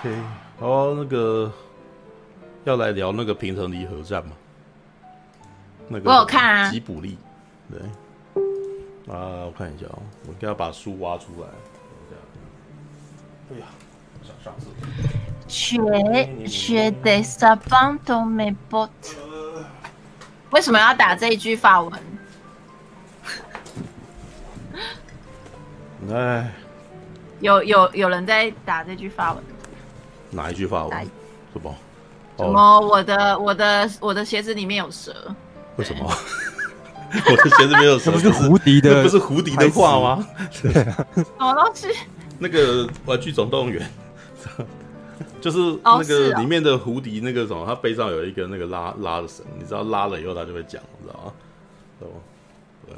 OK，好，那个要来聊那个平成离合战吗？那个我有看啊，吉卜力，对，啊，我看一下哦，我应该要把书挖出来。哎呀，我想上次。学学的沙邦都没 bot，为什么要打这一句法文？哎，有有有人在打这句法文？哪一句法文？什么？什么？我的我的我的鞋子里面有蛇？为什么？我的鞋子里面有蛇？不是胡迪的？不是胡迪的话吗？对啊。什么东西？那个玩具总动员。就是那个里面的胡迪，那个什么，他背上有一个那个拉拉的绳，你知道拉了以后他就会讲，你知道吗？对。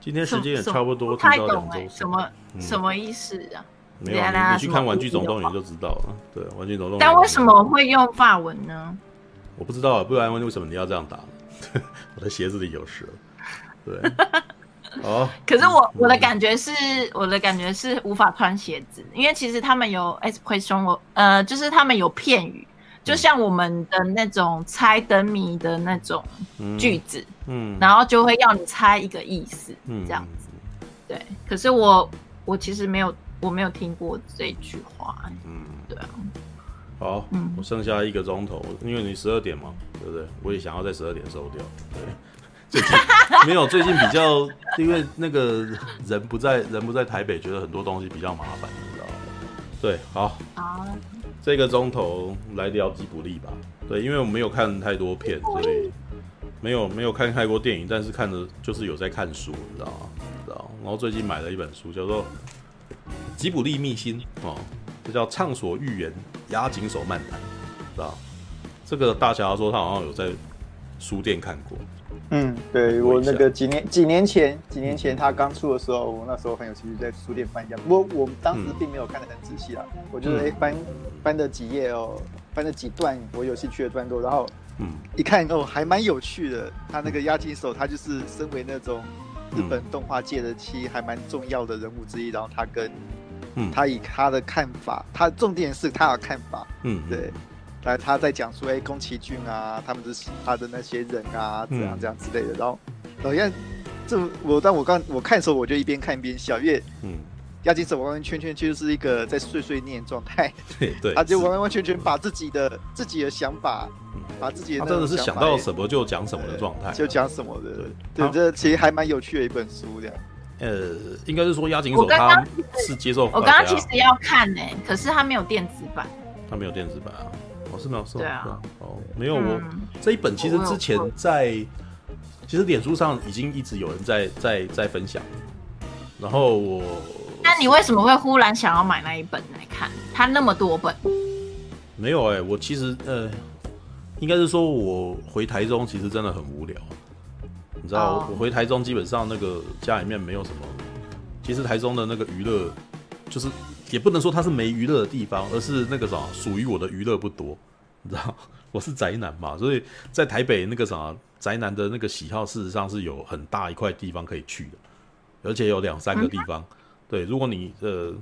今天时间也差不多，太懂哎，什么什么意思啊？没有，你去看《玩具总动员》就知道了。对，《玩具总动员》。但为什么会用法文呢？我不知道，不然问为什么你要这样打？我的鞋子里有蛇。对。哦，可是我我的感觉是，我的感觉是无法穿鞋子，因为其实他们有 expression，呃，就是他们有片语，就像我们的那种猜灯谜的那种句子，嗯，然后就会要你猜一个意思，嗯，这样子，对。可是我我其实没有我没有听过这句话，嗯，对啊。好，嗯，我剩下一个钟头，因为你十二点嘛，对不对？我也想要在十二点收掉，对。最近没有，最近比较，因为那个人不在，人不在台北，觉得很多东西比较麻烦，你知道吗？对，好，好，这个钟头来聊吉卜力吧。对，因为我没有看太多片，所以没有没有看太过电影，但是看的就是有在看书，你知道吗？知道。然后最近买了一本书，叫做《吉卜力秘辛》哦，这叫《畅所欲言，压紧手漫谈》，知道？这个大侠说他好像有在书店看过。嗯，对我那个几年几年前几年前他刚出的时候，我那时候很有兴趣在书店翻一下。不过我当时并没有看得很仔细啊，嗯、我就是翻翻了几页哦，翻了几段我有兴趣的段落，然后嗯，一看哦还蛮有趣的。他那个押井手，他就是身为那种日本动画界的其实还蛮重要的人物之一，然后他跟嗯。他以他的看法，他重点是他的看法，嗯对。来，他在讲说，哎，宫崎骏啊，他们的他的那些人啊，怎样这样之类的。然后，好像这我但我刚我看的时候，我就一边看一边笑，因为嗯，押金手完完全全就是一个在碎碎念状态，对对，他就完完全全把自己的自己的想法，把自己的真的是想到什么就讲什么的状态，就讲什么的，对，这其实还蛮有趣的一本书，这样。呃，应该是说押井守他是接受，我刚刚其实要看呢，可是他没有电子版，他没有电子版啊。我，是没有收，对啊，哦，没有我、嗯、这一本其实之前在，其实脸书上已经一直有人在在在分享，然后我，那你为什么会忽然想要买那一本来看？它那么多本？没有哎、欸，我其实呃，应该是说我回台中其实真的很无聊，你知道，哦、我回台中基本上那个家里面没有什么，其实台中的那个娱乐就是。也不能说它是没娱乐的地方，而是那个啥，属于我的娱乐不多，你知道，我是宅男嘛，所以在台北那个啥宅男的那个喜好，事实上是有很大一块地方可以去的，而且有两三个地方。对，如果你呃，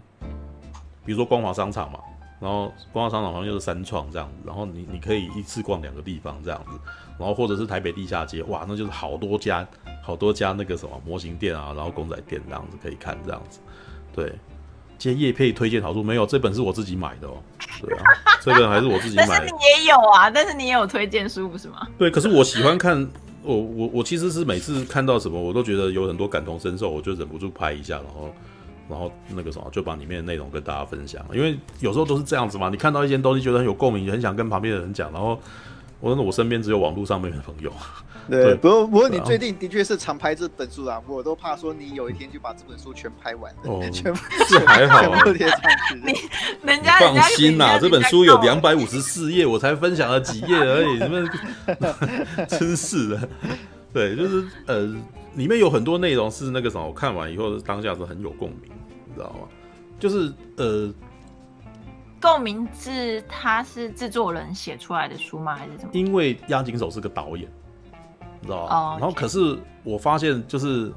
比如说光华商场嘛，然后光华商场好像就是三创这样子，然后你你可以一次逛两个地方这样子，然后或者是台北地下街，哇，那就是好多家好多家那个什么模型店啊，然后公仔店这样子可以看这样子，对。接叶配推荐好书没有？这本是我自己买的哦。对啊，这本还是我自己买的。但是你也有啊，但是你也有推荐书不是吗？对，可是我喜欢看，我我我其实是每次看到什么，我都觉得有很多感同身受，我就忍不住拍一下，然后然后那个什么，就把里面的内容跟大家分享。因为有时候都是这样子嘛，你看到一件东西觉得很有共鸣，很想跟旁边的人讲，然后我我身边只有网络上面的朋友。对，不过不过你最近的确是常拍这本书啊，我都怕说你有一天就把这本书全拍完了，哦、全 还好，全部贴上去。你人家放心啦，这本书有两百五十四页，我才分享了几页而已，你们真是的。对，就是呃，里面有很多内容是那个什么，我看完以后当下是很有共鸣，你知道吗？就是呃，共鸣是他是制作人写出来的书吗？还是怎么？因为押井守是个导演。你知道吗？Oh, okay. 然后可是我发现，就是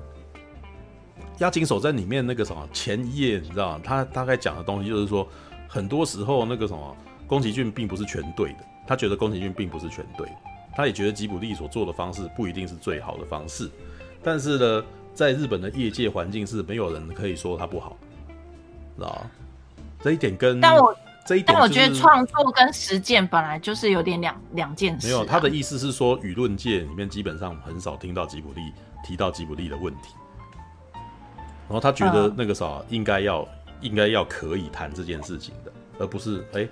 押井守在里面那个什么前一页，你知道吗？他大概讲的东西就是说，很多时候那个什么宫崎骏并不是全对的，他觉得宫崎骏并不是全对，他也觉得吉卜力所做的方式不一定是最好的方式，但是呢，在日本的业界环境是没有人可以说他不好，知道？这一点跟但我这一点、就是，但我觉得创作跟实践本来就是有点两两件事、啊。没有，他的意思是说，舆论界里面基本上很少听到吉卜力提到吉卜力的问题，然后他觉得那个啥、嗯、应该要应该要可以谈这件事情的，而不是哎、欸、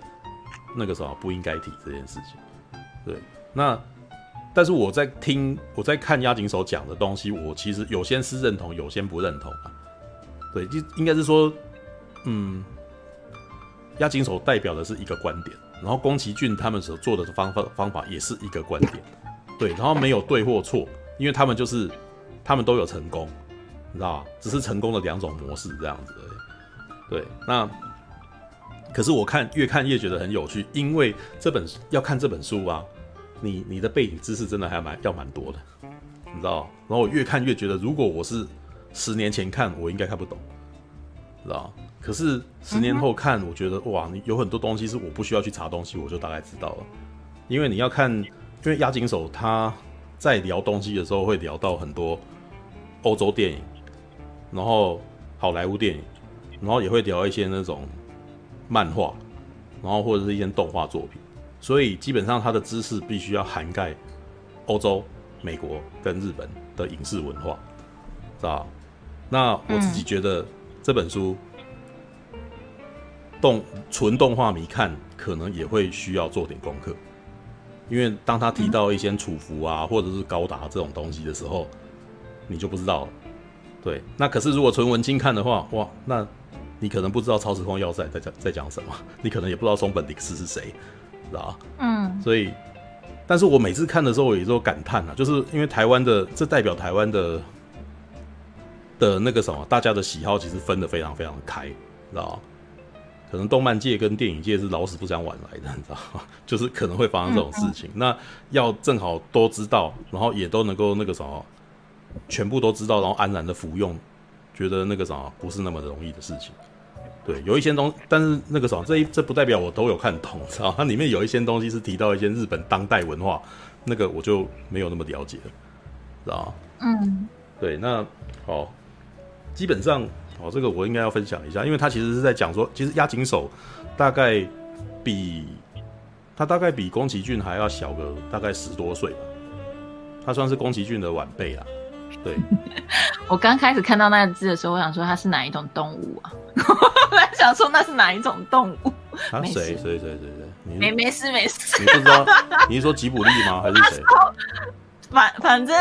那个啥不应该提这件事情。对，那但是我在听我在看押井守讲的东西，我其实有些是认同，有些不认同啊。对，就应该是说，嗯。押井守代表的是一个观点，然后宫崎骏他们所做的方法方法也是一个观点，对，然后没有对或错，因为他们就是他们都有成功，你知道吧？只是成功的两种模式这样子而已。对，那可是我看越看越觉得很有趣，因为这本要看这本书啊，你你的背景知识真的还蛮要蛮多的，你知道？然后我越看越觉得，如果我是十年前看，我应该看不懂，知道？可是十年后看，我觉得哇，你有很多东西是我不需要去查东西，我就大概知道了。因为你要看，因为押井守他在聊东西的时候会聊到很多欧洲电影，然后好莱坞电影，然后也会聊一些那种漫画，然后或者是一些动画作品。所以基本上他的知识必须要涵盖欧洲、美国跟日本的影视文化，知道？那我自己觉得这本书。动纯动画迷看可能也会需要做点功课，因为当他提到一些楚服啊，或者是高达这种东西的时候，你就不知道了。对，那可是如果纯文青看的话，哇，那你可能不知道超时空要塞在讲在讲什么，你可能也不知道松本零士是谁，知道吧？嗯。所以，但是我每次看的时候，我有时候感叹啊，就是因为台湾的这代表台湾的的那个什么，大家的喜好其实分的非常非常开，知道吧？可能动漫界跟电影界是老死不相往来的，你知道吗？就是可能会发生这种事情。那要正好都知道，然后也都能够那个什么，全部都知道，然后安然的服用，觉得那个什么不是那么容易的事情。对，有一些东西，但是那个什么，这一这不代表我都有看懂，知道吗？它里面有一些东西是提到一些日本当代文化，那个我就没有那么了解了，知道吗？嗯，对，那好，基本上。哦，这个我应该要分享一下，因为他其实是在讲说，其实押井守大概比他大概比宫崎骏还要小个大概十多岁吧，他算是宫崎骏的晚辈啦。对，我刚开始看到那个字的时候，我想说它是哪一种动物啊？我在想说那是哪一种动物？啊，谁谁谁谁谁？没没事没事，你不知道？你是说吉卜力吗？还是谁？反反正。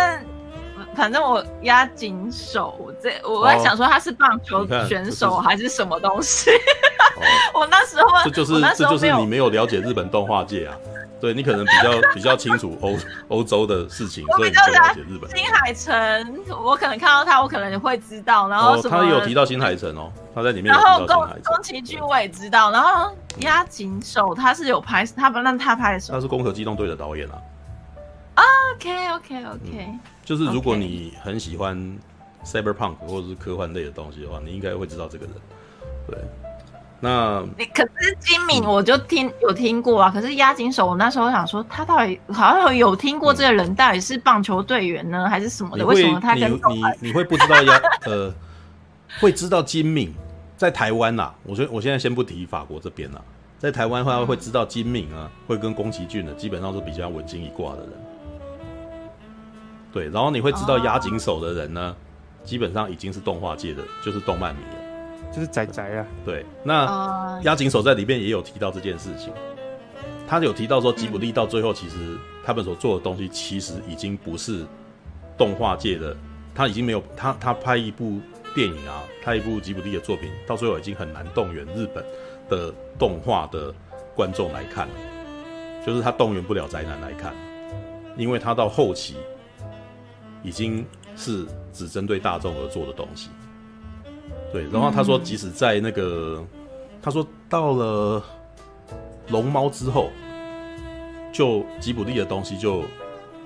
反正我押井守，我这我在想说他是棒球选手还是什么东西。哦、我那时候这就是这就是你没有了解日本动画界啊。对，你可能比较比较清楚欧 欧洲的事情，所以你了解日本。新海诚，我可能看到他，我可能会知道。然后、哦、他有提到新海诚哦，他在里面有提到新海。然后宫宫崎骏我也知道。然后押井守他是有拍，他不让他拍的时候，他是《攻壳机动队》的导演啊。OK OK OK，嗯，就是如果你很喜欢 Cyberpunk 或者是科幻类的东西的话，你应该会知道这个人。对，那你可是金敏，我就听、嗯、有听过啊。可是押井守，我那时候想说，他到底好像有听过这个人，到底是棒球队员呢，还是什么的？为什么他跟你你你会不知道押 呃，会知道金敏在台湾呐？我觉得我现在先不提法国这边了，在台湾的话会知道金敏啊，会跟宫崎骏的基本上是比较文青一挂的人。对，然后你会知道压井手的人呢，oh. 基本上已经是动画界的，就是动漫迷了，就是宅宅啊。对，那压井手在里面也有提到这件事情，他有提到说吉卜力到最后其实他们所做的东西其实已经不是动画界的，他已经没有他他拍一部电影啊，拍一部吉卜力的作品，到最后已经很难动员日本的动画的观众来看了，就是他动员不了宅男来看，因为他到后期。已经是只针对大众而做的东西，对。然后他说，即使在那个，嗯、他说到了龙猫之后，就吉卜力的东西就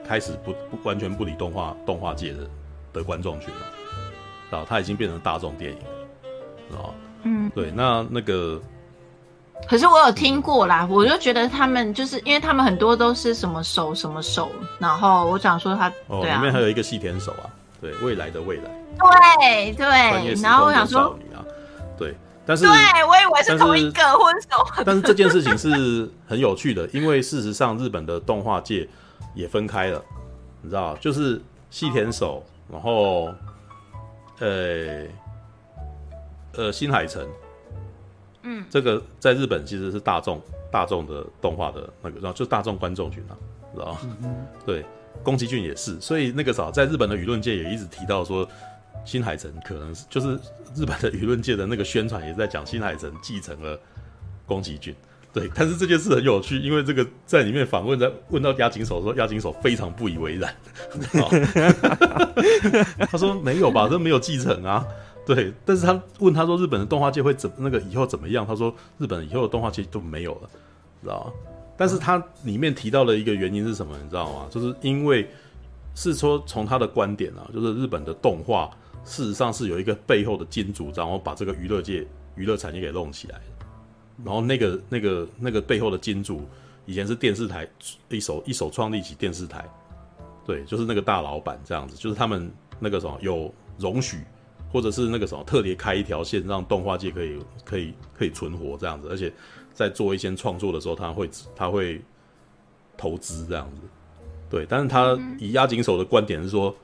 开始不不完全不理动画动画界的的观众群了，然后他已经变成大众电影了，啊，嗯，对。那那个可是我有听过啦，我就觉得他们就是因为他们很多都是什么手什么手，然后我想说他哦，对啊，里面还有一个细田守啊，对，未来的未来，对对，然后我想说，对，但是对我以为是同一个或者什么，但是这件事情是很有趣的，因为事实上日本的动画界也分开了，你知道，就是细田守，然后呃呃新海诚。嗯，这个在日本其实是大众大众的动画的那个，然后就大众观众群啊，知道吗？嗯、对，宫崎骏也是，所以那个啥，在日本的舆论界也一直提到说，新海诚可能是就是日本的舆论界的那个宣传也在讲新海诚继承了宫崎骏，对，但是这件事很有趣，因为这个在里面访问在问到押井守说，押井守非常不以为然，他说没有吧，这没有继承啊。对，但是他问他说日本的动画界会怎那个以后怎么样？他说日本以后的动画界都没有了，知道吗？但是他里面提到的一个原因是什么？你知道吗？就是因为是说从他的观点啊，就是日本的动画事实上是有一个背后的金主，然后把这个娱乐界娱乐产业给弄起来，然后那个那个那个背后的金主以前是电视台一手一手创立起电视台，对，就是那个大老板这样子，就是他们那个什么有容许。或者是那个什么特别开一条线，让动画界可以可以可以存活这样子，而且在做一些创作的时候，他会他会投资这样子，对。但是他以押井守的观点是说，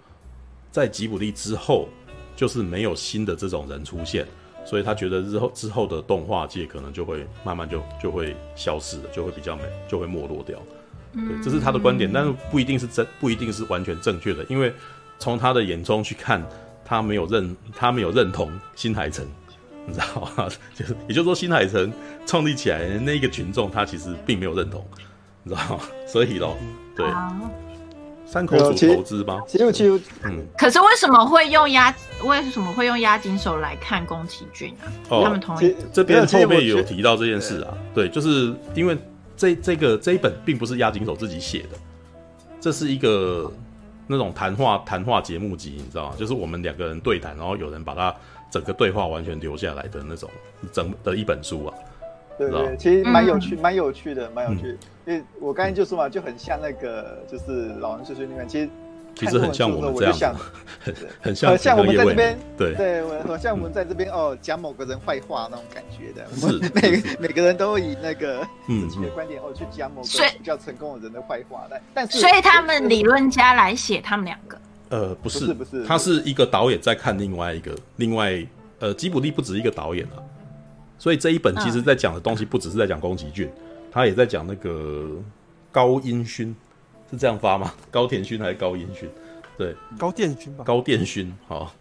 在吉卜力之后，就是没有新的这种人出现，所以他觉得日后之后的动画界可能就会慢慢就就会消失了，就会比较没就会没落掉。对，这是他的观点，但是不一定是真，不一定是完全正确的，因为从他的眼中去看。他没有认，他没有认同新海诚，你知道吗？就是，也就是说，新海诚创立起来的那个群众，他其实并没有认同，你知道吗？所以咯，对，三口组投资吧，其实其实，嗯。可是为什么会用押？为什么会用押金手来看宫崎骏啊？哦，他们同意。这边后面有提到这件事啊，对，就是因为这这个这一本并不是押金手自己写的，这是一个。那种谈话谈话节目集，你知道吗？就是我们两个人对谈，然后有人把它整个对话完全留下来的那种整的一本书啊。对对，其实蛮有趣，蛮有趣的，蛮有趣的。因为我刚才就说嘛，就很像那个，就是老人碎碎念，其实。其实很像我们这样，很很像像我们在这边，对对，我像我们在这边哦，讲某个人坏话那种感觉的，是每每个人都以那个自己的观点哦去讲某个比较成功的人的坏话，但但是所以他们理论家来写他们两个，呃，不是不是，他是一个导演在看另外一个另外呃，吉卜力不止一个导演啊，所以这一本其实在讲的东西不只是在讲宫崎骏，他也在讲那个高音勋。是这样发吗？高田勋还是高音勋？对，高畑勋吧。高畑勋，好。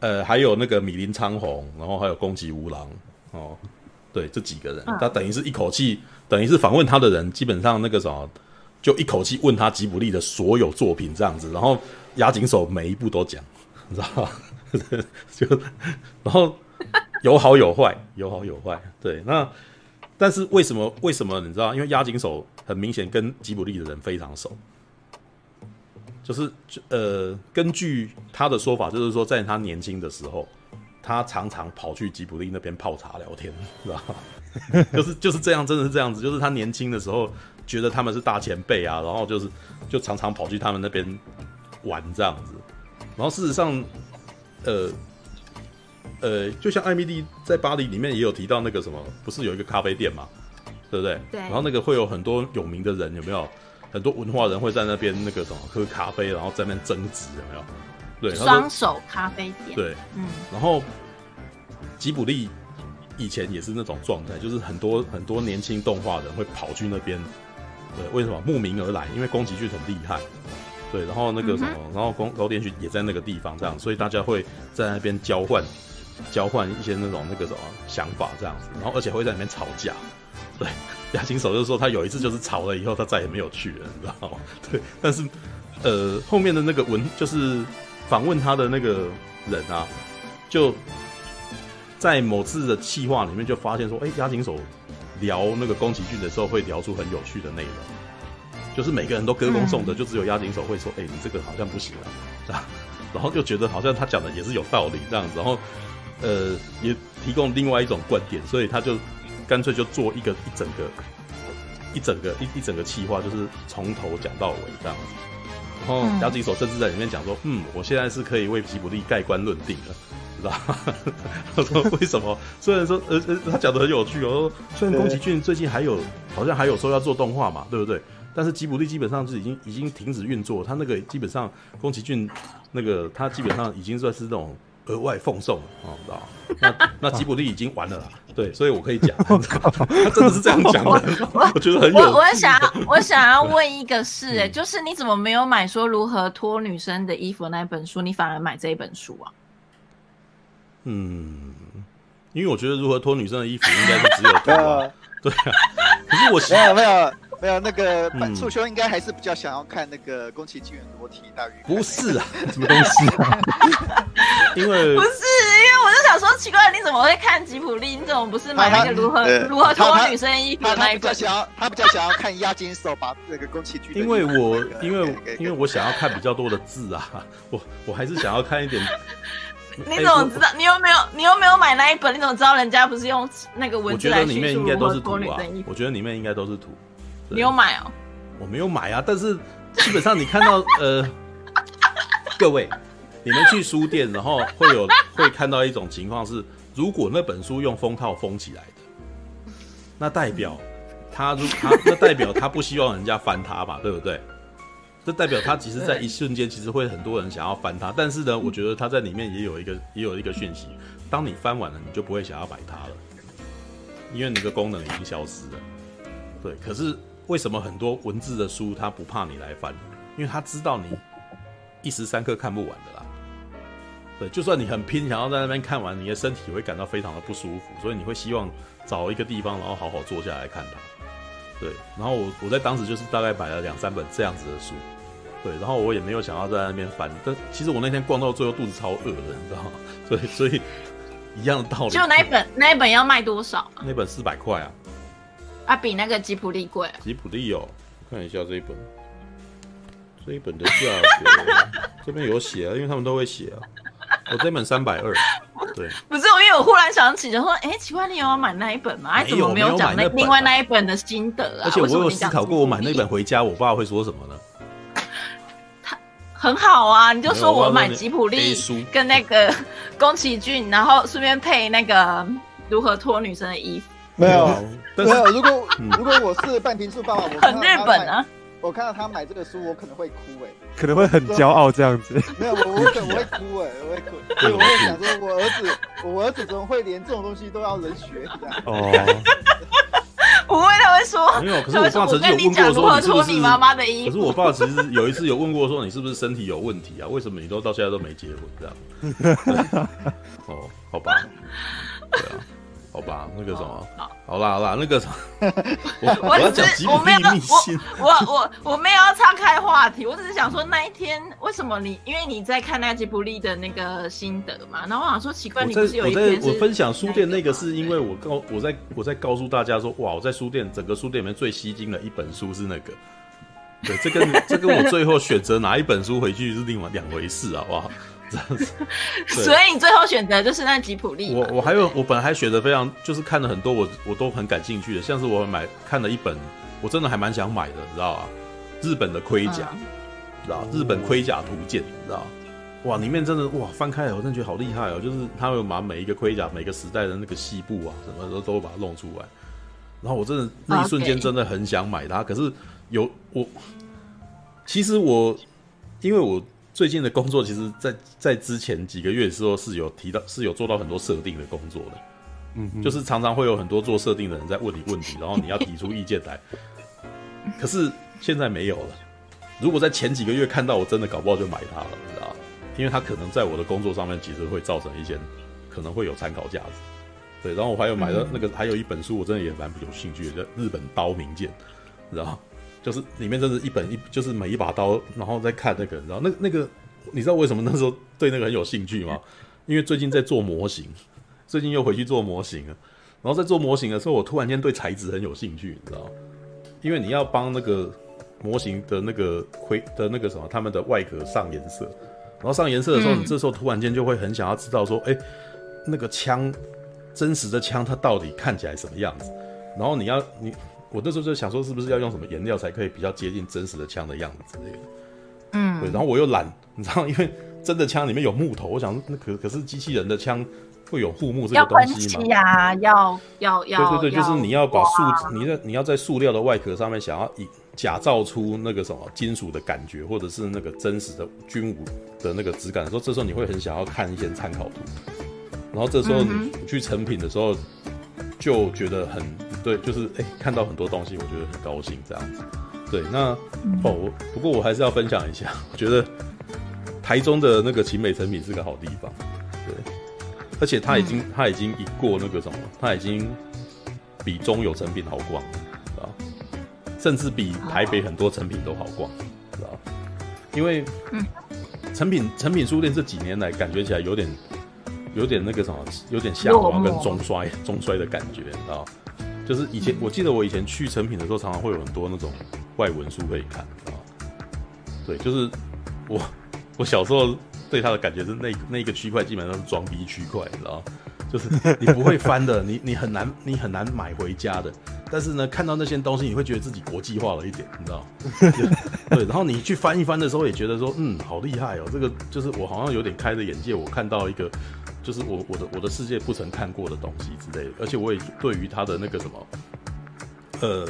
呃，还有那个米林昌宏，然后还有宫崎吾郎，哦，对，这几个人，他等于是一口气，等于是访问他的人，基本上那个什么，就一口气问他吉卜力的所有作品这样子，然后押井守每一部都讲，你知道吗？就然后有好有坏，有好有坏，对，那。但是为什么？为什么你知道？因为押井守很明显跟吉卜力的人非常熟，就是呃，根据他的说法，就是说在他年轻的时候，他常常跑去吉卜力那边泡茶聊天，知道吗？就是就是这样，真的是这样子。就是他年轻的时候觉得他们是大前辈啊，然后就是就常常跑去他们那边玩这样子。然后事实上，呃。呃，就像艾米丽在巴黎里面也有提到那个什么，不是有一个咖啡店嘛，对不对？对。然后那个会有很多有名的人，有没有？很多文化人会在那边那个什么喝咖啡，然后在那边争执，有没有？对。双手咖啡店。对，嗯。然后吉卜力以前也是那种状态，就是很多很多年轻动画人会跑去那边，对，为什么？慕名而来，因为宫崎骏很厉害，对。然后那个什么，嗯、然后宫高畑勋也在那个地方，这样，所以大家会在那边交换。交换一些那种那个什么想法这样子，然后而且会在里面吵架。对，押井守就是说他有一次就是吵了以后，他再也没有去了，你知道吗？对，但是呃后面的那个文就是访问他的那个人啊，就在某次的气话里面就发现说，哎、欸，押井守聊那个宫崎骏的时候会聊出很有趣的内容，就是每个人都歌功颂德，就只有押井守会说，哎、你这个好像不行啊，是吧？然后就觉得好像他讲的也是有道理这样子，然后。呃，也提供另外一种观点，所以他就干脆就做一个一整个一整个一一整个企划，就是从头讲到尾这样子。然后亚吉手甚至在里面讲说，嗯，我现在是可以为吉卜力盖棺论定的。他说：“为什么？虽然说，呃呃，他讲的很有趣哦。虽然宫崎骏最近还有，好像还有说要做动画嘛，对不对？但是吉卜力基本上是已经已经停止运作。他那个基本上宫崎骏那个他基本上已经算是那种额外奉送哦，知道那那吉卜力已经完了啦。对，所以我可以讲，他真的是这样讲的。我，我觉得很有。我想要 我想要问一个事，哎，就是你怎么没有买说如何脱女生的衣服那本书，你反而买这一本书啊？”嗯，因为我觉得如何脱女生的衣服应该是只有脱 啊，对啊。可是我没有没有没有那个促修应该还是比较想要看那个宫崎骏裸体大鱼。不是啊，什么东西啊？因为不是，因为我就想说奇怪，你怎么会看吉普力？你怎么不是买那个如何如何脱女生衣服的那一本？他比较想要他比较想要看押金手把那个宫崎骏。因为我因为因为我想要看比较多的字啊，我我还是想要看一点。你怎么知道？欸、你又没有，你又没有买那一本？你怎么知道人家不是用那个文字来叙述？我觉得里面应该都是图啊！我觉得里面应该都是图。你有买哦？我没有买啊，但是基本上你看到 呃，各位，你们去书店，然后会有 会看到一种情况是，如果那本书用封套封起来的，那代表他如他那代表他不希望人家翻他吧？对不对？这代表他其实，在一瞬间，其实会很多人想要翻它。但是呢，我觉得他在里面也有一个，也有一个讯息：当你翻完了，你就不会想要买它了，因为你的功能已经消失了。对，可是为什么很多文字的书他不怕你来翻？因为他知道你一时三刻看不完的啦。对，就算你很拼，想要在那边看完，你的身体会感到非常的不舒服，所以你会希望找一个地方，然后好好坐下来看它。对，然后我我在当时就是大概买了两三本这样子的书。对，然后我也没有想要在那边翻，但其实我那天逛到最后肚子超饿的，你知道吗？所以所以一样的道理。就那一本那一本要卖多少？那本四百块啊，啊，比那个吉普力贵。吉普力哦，看一下这一本，这一本的价格 这边有写啊，因为他们都会写啊。我这本三百二，对，不是，因为我忽然想起，就说，哎，奇怪，你有要买那一本吗？哎怎么没有讲那另外那一本的心得啊？而且我有思考过，我买那本回家，我爸会说什么呢？他很好啊，你就说我买吉普力跟那个宫崎骏，然后顺便配那个如何脱女生的衣服。没有，没有。如果如果我是半瓶醋爸爸，我很日本啊。我看到他买这个书，我可能会哭哎，可能会很骄傲这样子。没有，我我可能会哭哎，我会哭。对，我会想说，我儿子，我儿子怎么会连这种东西都要人学这样？哦。不会，他会说没有。可是我爸曾经有问过说，你是不是你妈妈的衣服？可是我爸其实有一次有问过说，你是不是身体有问题啊？为什么你都到现在都没结婚这样？哦，好吧，对啊。好吧，那个什么，哦、好，好啦好啦，那个什么，我我要讲吉卜力秘辛，我我我，我没有要岔开话题，我只是想说那一天为什么你，因为你在看那吉卜力的那个心得嘛，然后我想说奇怪，你不是有一天我分享书店那个是因为我告我在我在告诉大家说，哇，我在书店整个书店里面最吸睛的一本书是那个，对，这跟这跟我最后选择哪一本书回去是另外两回事，好不好？这样子，所以你最后选择就是那吉普力。我我还有我本来还选择非常就是看了很多我我都很感兴趣的，像是我买看了一本，我真的还蛮想买的，你知道吧？日本的盔甲，嗯、知道日本盔甲图鉴，你知道哇，里面真的哇，翻开了我真的觉得好厉害哦！就是他会把每一个盔甲、每个时代的那个细部啊，什么都都会把它弄出来。然后我真的那一瞬间真的很想买它.可是有我，其实我因为我。最近的工作，其实在，在在之前几个月的时候是有提到，是有做到很多设定的工作的，嗯哼，就是常常会有很多做设定的人在问你问题，然后你要提出意见来。可是现在没有了。如果在前几个月看到，我真的搞不好就买它了，你知道吗？因为它可能在我的工作上面其实会造成一些可能会有参考价值。对，然后我还有买的那个，还有一本书，我真的也蛮有兴趣的，叫《日本刀名鉴》，知道吗？就是里面真是一本一，就是每一把刀，然后再看那个，你知道那那个，你知道为什么那时候对那个很有兴趣吗？因为最近在做模型，最近又回去做模型了。然后在做模型的时候，我突然间对材质很有兴趣，你知道？因为你要帮那个模型的那个盔的那个什么，他们的外壳上颜色，然后上颜色的时候，你这时候突然间就会很想要知道说，哎，那个枪，真实的枪它到底看起来什么样子？然后你要你，我那时候就想说，是不是要用什么颜料才可以比较接近真实的枪的样子之类的。嗯，对，然后我又懒，你知道，因为真的枪里面有木头，我想那可可是机器人的枪会有护木这个东西吗？呀，要要要，对对对，就是你要把塑，你在你要在塑料的外壳上面想要以假造出那个什么金属的感觉，或者是那个真实的军武的那个质感的时候，这时候你会很想要看一些参考图，然后这时候你去成品的时候就觉得很对，就是哎看到很多东西，我觉得很高兴这样子。对，那、嗯、哦，不过我还是要分享一下，我觉得台中的那个奇美成品是个好地方，对，而且它已经它、嗯、已经赢过那个什么，它已经比中友成品好逛，啊，甚至比台北很多成品都好逛，知道？因为成品成品书店这几年来感觉起来有点有点那个什么，有点下滑跟中衰中衰的感觉，你知道？就是以前我记得我以前去成品的时候，常常会有很多那种。外文书可以看啊，对，就是我我小时候对它的感觉是那 那个区块基本上是装逼区块，你知道，就是你不会翻的，你你很难你很难买回家的。但是呢，看到那些东西，你会觉得自己国际化了一点，你知道？对，然后你去翻一翻的时候，也觉得说，嗯，好厉害哦，这个就是我好像有点开了眼界，我看到一个就是我我的我的世界不曾看过的东西之类的，而且我也对于他的那个什么，呃。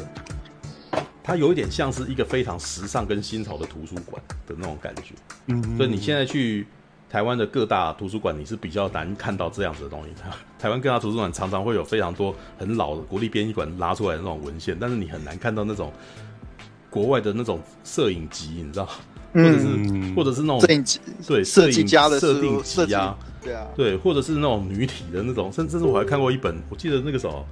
它有一点像是一个非常时尚跟新潮的图书馆的那种感觉，嗯，所以你现在去台湾的各大图书馆，你是比较难看到这样子的东西。台湾各大图书馆常常会有非常多很老的国立编译馆拉出来的那种文献，但是你很难看到那种国外的那种摄影集，你知道，或者是、嗯、或者是那种摄影集，对，摄影家的设定集啊，对啊，对，或者是那种女体的那种，甚至是我还看过一本，我记得那个时候。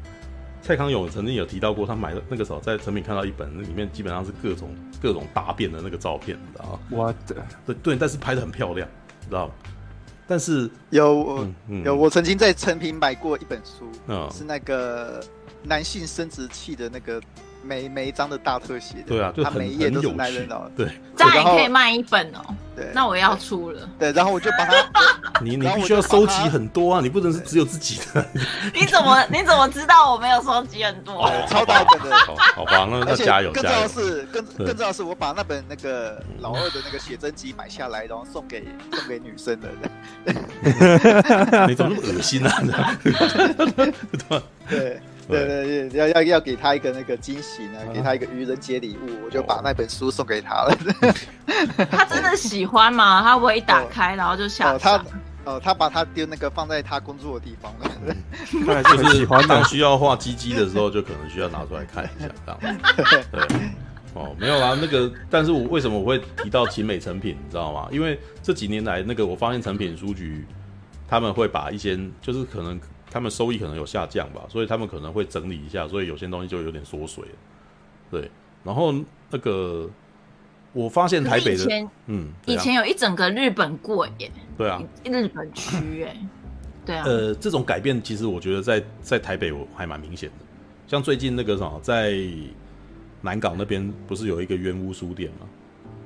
蔡康永曾经有提到过，他买的那个时候在成品看到一本，那里面基本上是各种各种大便的那个照片，你知道吗？我的对对，但是拍的很漂亮，知道吗？但是有、嗯嗯、有，我曾经在成品买过一本书，嗯，是那个男性生殖器的那个。每每一张的大特写的，对啊，就他每一页都是男人的，对，这样也可以卖一本哦。对，那我要出了。对，然后我就把它，你你必须要收集很多啊，你不能是只有自己的。你怎么你怎么知道我没有收集很多？超大本的，好吧，那那加油加油。更重要是，更更重要是我把那本那个老二的那个写真集买下来，然后送给送给女生的。你怎么那么恶心啊？对。对对对，要要要给他一个那个惊喜呢，给他一个愚人节礼物，我就把那本书送给他了。他真的喜欢吗？他不会一打开然后就下。哦，他哦，他把他丢那个放在他工作的地方了。他就是喜欢当需要画鸡鸡的时候，就可能需要拿出来看一下，这样。对。哦，没有啦，那个，但是我为什么我会提到集美成品，你知道吗？因为这几年来，那个我发现成品书局他们会把一些，就是可能。他们收益可能有下降吧，所以他们可能会整理一下，所以有些东西就有点缩水了。对，然后那个我发现台北的，嗯，以前有一整个日本过耶，对啊，日本区哎，对啊，呃，这种改变其实我觉得在在台北我还蛮明显的，像最近那个什么，在南港那边不是有一个冤屋书店吗？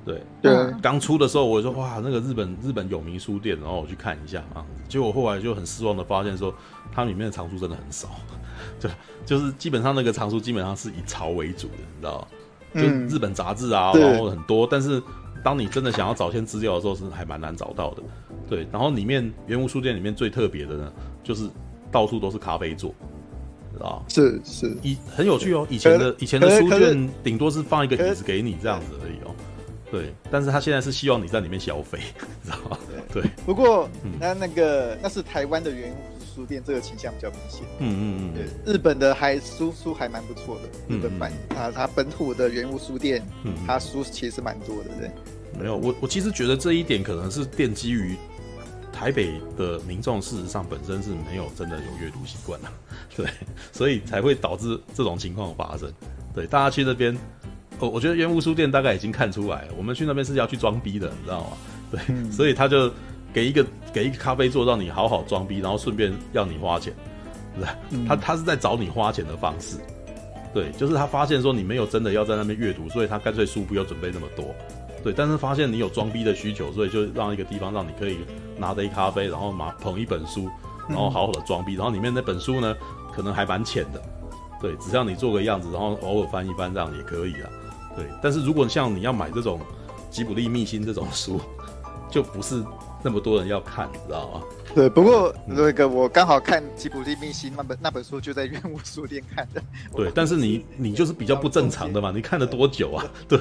对，对，刚出的时候我就说哇，那个日本日本有名书店，然后我去看一下啊，结果后来就很失望的发现说，它里面的藏书真的很少，对就是基本上那个藏书基本上是以潮为主的，你知道吗？就日本杂志啊，然后很多，但是当你真的想要找一些资料的时候，是还蛮难找到的。对，然后里面原物书店里面最特别的呢，就是到处都是咖啡座，啊？是是，以很有趣哦，以前的以前的书店顶多是放一个椅子给你这样子而已哦。对，但是他现在是希望你在里面消费，知道吗？对。不过，那那个那是台湾的原书店，这个倾向比较明显。嗯嗯嗯。对，日本的还书书还蛮不错的，日本版啊，它本土的原物书店，嗯，它书其实蛮多的，对。没有，我我其实觉得这一点可能是奠基于台北的民众，事实上本身是没有真的有阅读习惯的，对，所以才会导致这种情况发生。对，大家去那边。哦，我觉得原物书店大概已经看出来了，我们去那边是要去装逼的，你知道吗？对，嗯、所以他就给一个给一个咖啡座让你好好装逼，然后顺便要你花钱，是吧？嗯、他他是在找你花钱的方式，对，就是他发现说你没有真的要在那边阅读，所以他干脆书不要准备那么多，对，但是发现你有装逼的需求，所以就让一个地方让你可以拿着一咖啡，然后拿捧一本书，然后好好的装逼，然后里面那本书呢可能还蛮浅的。对，只要你做个样子，然后偶尔翻一翻这样也可以啊。对，但是如果像你要买这种吉卜力秘辛这种书，就不是那么多人要看，你知道吗？对，不过那个我刚好看吉卜力秘辛那本那本书就在愿武书店看的。对，但是你你就是比较不正常的嘛，你看了多久啊？对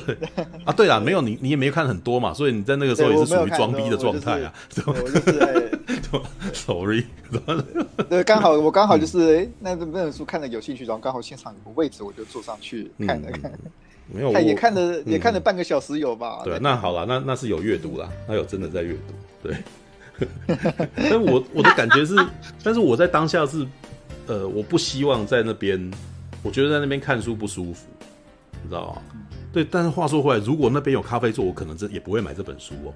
啊，对啊，没有你你也没有看很多嘛，所以你在那个时候也是属于装逼的状态啊。我就是在，sorry。对，刚好我刚好就是哎，那那本书看了有兴趣，然后刚好现场有个位置，我就坐上去看了看。没有，也看了也看了半个小时有吧？对，那好了，那那是有阅读啦，那有真的在阅读，对。但我我的感觉是，但是我在当下是，呃，我不希望在那边，我觉得在那边看书不舒服，你知道吗？对，但是话说回来，如果那边有咖啡座，我可能这也不会买这本书哦。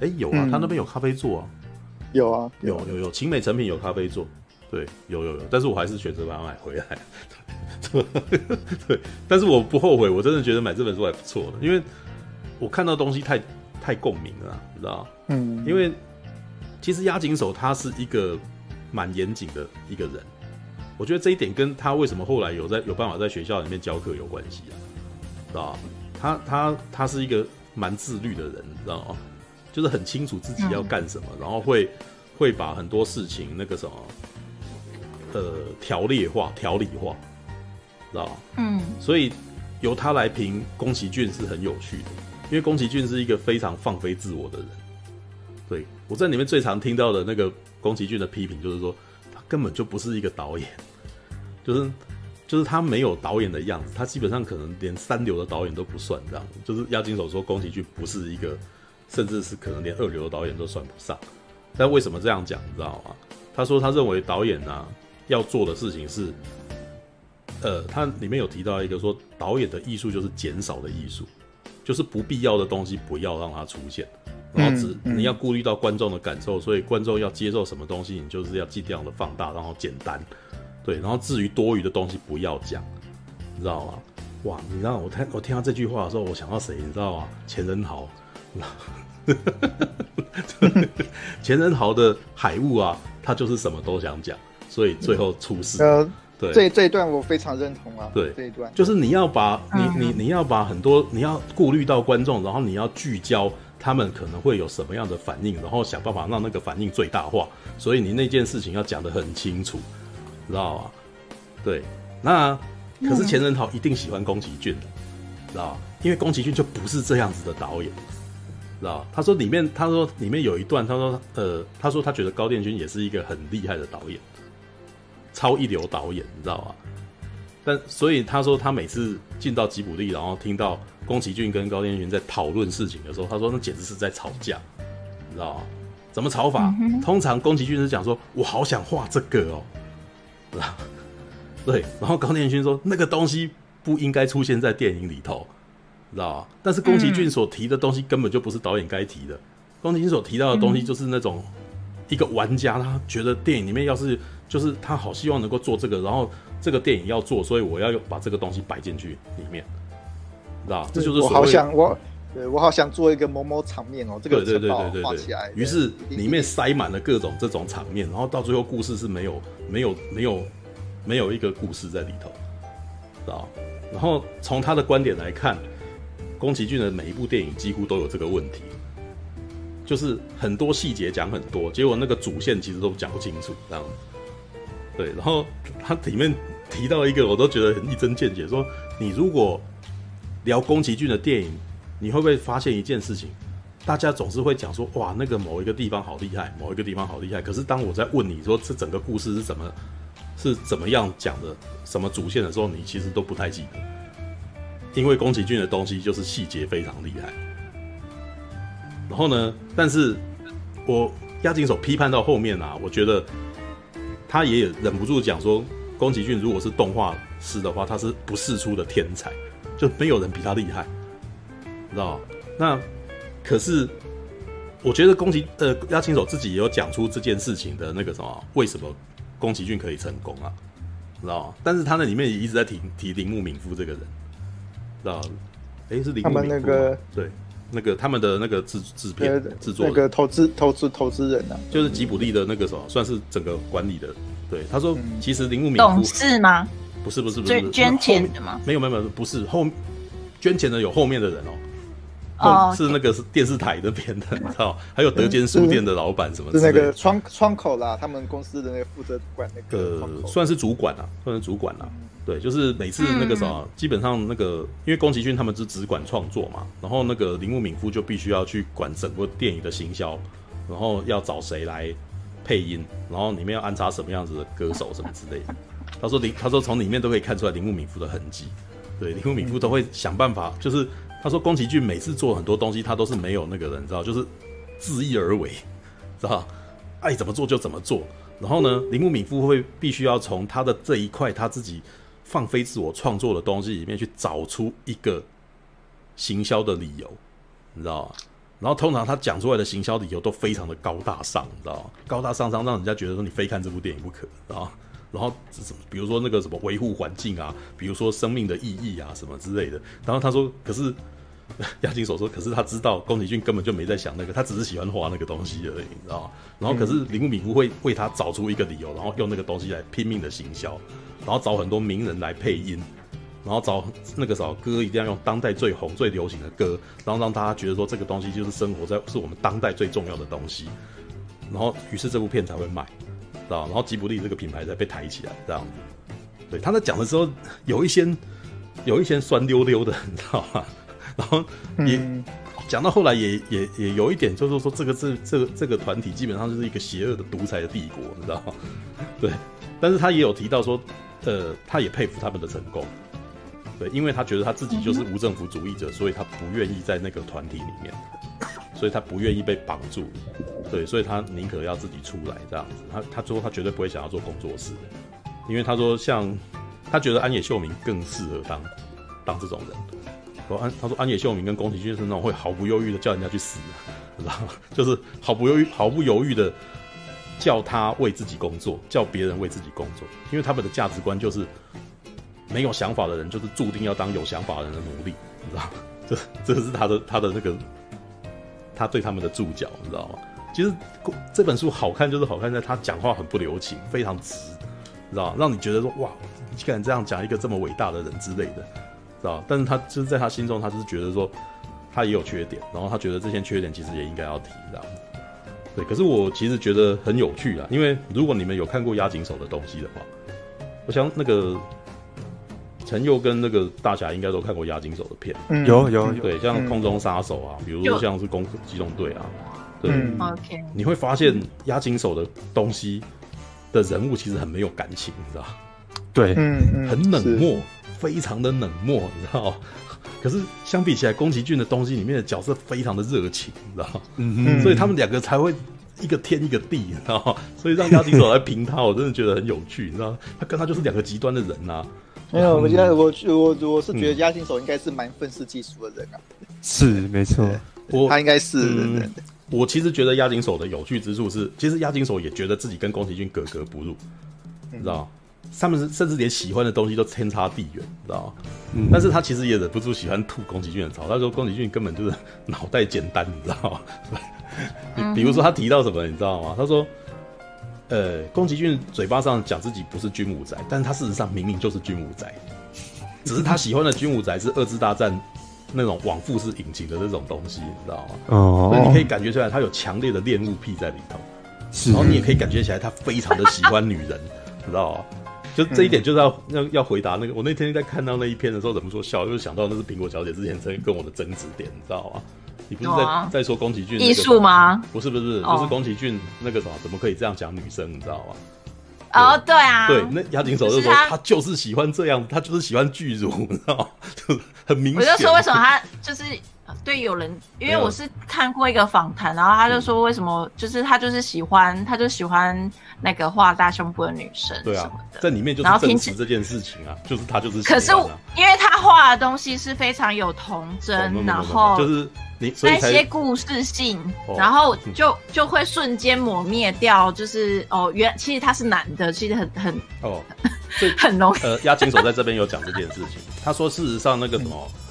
哎，有啊，他那边有咖啡座啊，有啊，有有有，勤美成品有咖啡座，对，有有有，但是我还是选择把它买回来。对，但是我不后悔，我真的觉得买这本书还不错，因为我看到东西太太共鸣了，你知道吗？嗯，因为。其实押井守他是一个蛮严谨的一个人，我觉得这一点跟他为什么后来有在有办法在学校里面教课有关系啊，知道吧？他他他是一个蛮自律的人，你知道吗？就是很清楚自己要干什么，然后会会把很多事情那个什么，呃，条列化、条理化，知道吗？嗯，所以由他来评宫崎骏是很有趣的，因为宫崎骏是一个非常放飞自我的人，对。我在里面最常听到的那个宫崎骏的批评，就是说他根本就不是一个导演，就是就是他没有导演的样子，他基本上可能连三流的导演都不算，这样。就是押金手说宫崎骏不是一个，甚至是可能连二流的导演都算不上。但为什么这样讲，你知道吗？他说他认为导演呢、啊、要做的事情是，呃，它里面有提到一个说导演的艺术就是减少的艺术，就是不必要的东西不要让它出现。然后只你要顾虑到观众的感受，所以观众要接受什么东西，你就是要尽量的放大，然后简单，对。然后至于多余的东西不要讲，你知道吗？哇，你知道我听我听到这句话的时候，我想到谁？你知道吗？钱仁豪，钱仁豪的海雾啊，他就是什么都想讲，所以最后出事。对，这这一段我非常认同啊。对，这一段就是你要把你你你要把很多你要顾虑到观众，然后你要聚焦。他们可能会有什么样的反应，然后想办法让那个反应最大化。所以你那件事情要讲得很清楚，知道吧？对，那可是钱仁豪一定喜欢宫崎骏的，知道吧？因为宫崎骏就不是这样子的导演，知道吧？他说里面，他说里面有一段，他说呃，他说他觉得高殿勋也是一个很厉害的导演，超一流导演，你知道吧？但所以他说他每次进到吉卜力，然后听到宫崎骏跟高天勋在讨论事情的时候，他说那简直是在吵架，你知道吗？怎么吵法？嗯、通常宫崎骏是讲说：“我好想画这个哦。”对，然后高天勋说：“那个东西不应该出现在电影里头，知道吗？”但是宫崎骏所提的东西根本就不是导演该提的，宫、嗯、崎骏所提到的东西就是那种一个玩家他觉得电影里面要是就是他好希望能够做这个，然后。这个电影要做，所以我要把这个东西摆进去里面，知道？这就是我好想我，对我好想做一个某某场面哦，这个对对对对对对。于是里面塞满了各种这种场面，然后到最后故事是没有没有没有没有一个故事在里头，知道？然后从他的观点来看，宫崎骏的每一部电影几乎都有这个问题，就是很多细节讲很多，结果那个主线其实都讲不清楚，这样。对，然后它里面提到一个，我都觉得很一针见血。说你如果聊宫崎骏的电影，你会不会发现一件事情？大家总是会讲说，哇，那个某一个地方好厉害，某一个地方好厉害。可是当我在问你说这整个故事是怎么是怎么样讲的，什么主线的时候，你其实都不太记得。因为宫崎骏的东西就是细节非常厉害。然后呢，但是我押井守批判到后面啊，我觉得。他也忍不住讲说，宫崎骏如果是动画师的话，他是不世出的天才，就没有人比他厉害，知道？那可是，我觉得宫崎呃押井守自己也有讲出这件事情的那个什么，为什么宫崎骏可以成功啊？知道？但是他那里面也一直在提提铃木敏夫这个人，知道？哎、欸，是铃木敏夫那个对。那个他们的那个制制片制作那个投资投资投资人呢、啊，就是吉卜力的那个什么，算是整个管理的。对，他说其实铃木敏夫董事吗？不不是不是不是捐钱的吗？没有没有没有，不是后捐钱的有后面的人哦。哦，是那个是电视台那边的，你知道？还有德间书店的老板什么？是那个窗窗口啦，他们公司的那个负责管那个，算是主管啦，算是主管啦。对，就是每次那个什么，基本上那个，因为宫崎骏他们是只管创作嘛，然后那个铃木敏夫就必须要去管整个电影的行销，然后要找谁来配音，然后里面要安插什么样子的歌手什么之类的。他说林，他说从里面都可以看出来铃木敏夫的痕迹。对，铃木敏夫都会想办法，就是。他说：“宫崎骏每次做很多东西，他都是没有那个人，你知道，就是自意而为，知道爱怎么做就怎么做。然后呢，铃木敏夫会必须要从他的这一块他自己放飞自我创作的东西里面去找出一个行销的理由，你知道吗？然后通常他讲出来的行销理由都非常的高大上，你知道吗？高大上上，让人家觉得说你非看这部电影不可，知道吗？然后什么，比如说那个什么维护环境啊，比如说生命的意义啊，什么之类的。然后他说，可是押井守说，可是他知道宫崎骏根本就没在想那个，他只是喜欢画那个东西而已，你知道吗？然后可是铃木敏夫会为他找出一个理由，然后用那个东西来拼命的行销，然后找很多名人来配音，然后找那个找歌一定要用当代最红最流行的歌，然后让大家觉得说这个东西就是生活在是我们当代最重要的东西，然后于是这部片才会卖。知道，然后吉卜力这个品牌才被抬起来，这样子。对，他在讲的时候，有一些有一些酸溜溜的，你知道吗？然后也、嗯、讲到后来也，也也也有一点，就是说这个这这个这个团体基本上就是一个邪恶的独裁的帝国，你知道吗？对，但是他也有提到说，呃，他也佩服他们的成功。对，因为他觉得他自己就是无政府主义者，所以他不愿意在那个团体里面。所以他不愿意被绑住，对，所以他宁可要自己出来这样子。他他说他绝对不会想要做工作室，因为他说像他觉得安野秀明更适合当当这种人。说安他说安野秀明跟宫崎骏是那种会毫不犹豫的叫人家去死，知道吗？就是毫不犹豫毫不犹豫的叫他为自己工作，叫别人为自己工作，因为他们的价值观就是没有想法的人就是注定要当有想法的人的奴隶，你知道吗？这这是他的他的那个。他对他们的注脚，你知道吗？其实这本书好看，就是好看在他讲话很不留情，非常直，知道让你觉得说哇，你竟然这样讲一个这么伟大的人之类的，知道但是他就是在他心中，他就是觉得说他也有缺点，然后他觉得这些缺点其实也应该要提，这样。对，可是我其实觉得很有趣啊，因为如果你们有看过押井守的东西的话，我想那个。陈佑跟那个大侠应该都看过押金手的片，嗯、有有对，像空中杀手啊，嗯、比如说像是攻壳机动队啊，对，OK，你会发现押金手的东西的人物其实很没有感情，你知道？对，嗯，很冷漠，非常的冷漠，你知道？可是相比起来，宫崎骏的东西里面的角色非常的热情，你知道？嗯嗯，所以他们两个才会一个天一个地，你知道？所以让押井守来评他，我真的觉得很有趣，你知道？他跟他就是两个极端的人呐、啊。没有，我觉得我我我是觉得押金手应该是蛮愤世嫉俗的人啊。是，没错，我他应该是、嗯。我其实觉得押金手的有趣之处是，其实押金手也觉得自己跟宫崎骏格格不入，你知道他们甚至连喜欢的东西都天差地远，你知道嗯。但是他其实也忍不住喜欢吐宫崎骏的槽。他说宫崎骏根本就是脑袋简单，你知道吗？嗯、比如说他提到什么，你知道吗？他说。呃，宫崎骏嘴巴上讲自己不是军武宅，但是他事实上明明就是军武宅，只是他喜欢的军武宅是二次大战那种往复式引擎的那种东西，你知道吗？哦，所以你可以感觉出来他有强烈的恋物癖在里头，然后你也可以感觉起来他非常的喜欢女人，你知道吗？就这一点就是要要要回答那个，我那天在看到那一篇的时候，怎么说笑，就是想到那是苹果小姐之前曾经跟我的争执点，你知道吗？你不是在、啊、在说宫崎骏艺术吗？不是不是，哦、就是宫崎骏那个什么，怎么可以这样讲女生？你知道吗？哦，对啊，对，那押井守就说他就是喜欢这样，他就是喜欢巨乳，你知道吗？就很明显。我就说为什么他就是。对，有人，因为我是看过一个访谈，然后他就说，为什么就是他就是喜欢，他就喜欢那个画大胸部的女生，对啊，在里面就是证实这件事情啊，就是他就是。可是因为他画的东西是非常有童真，哦、然后就是你那些故事性，然后就就会瞬间抹灭掉，就是哦，原其实他是男的，其实很很哦，很容易。呃，押井守在这边有讲这件事情，他说事实上那个什么。嗯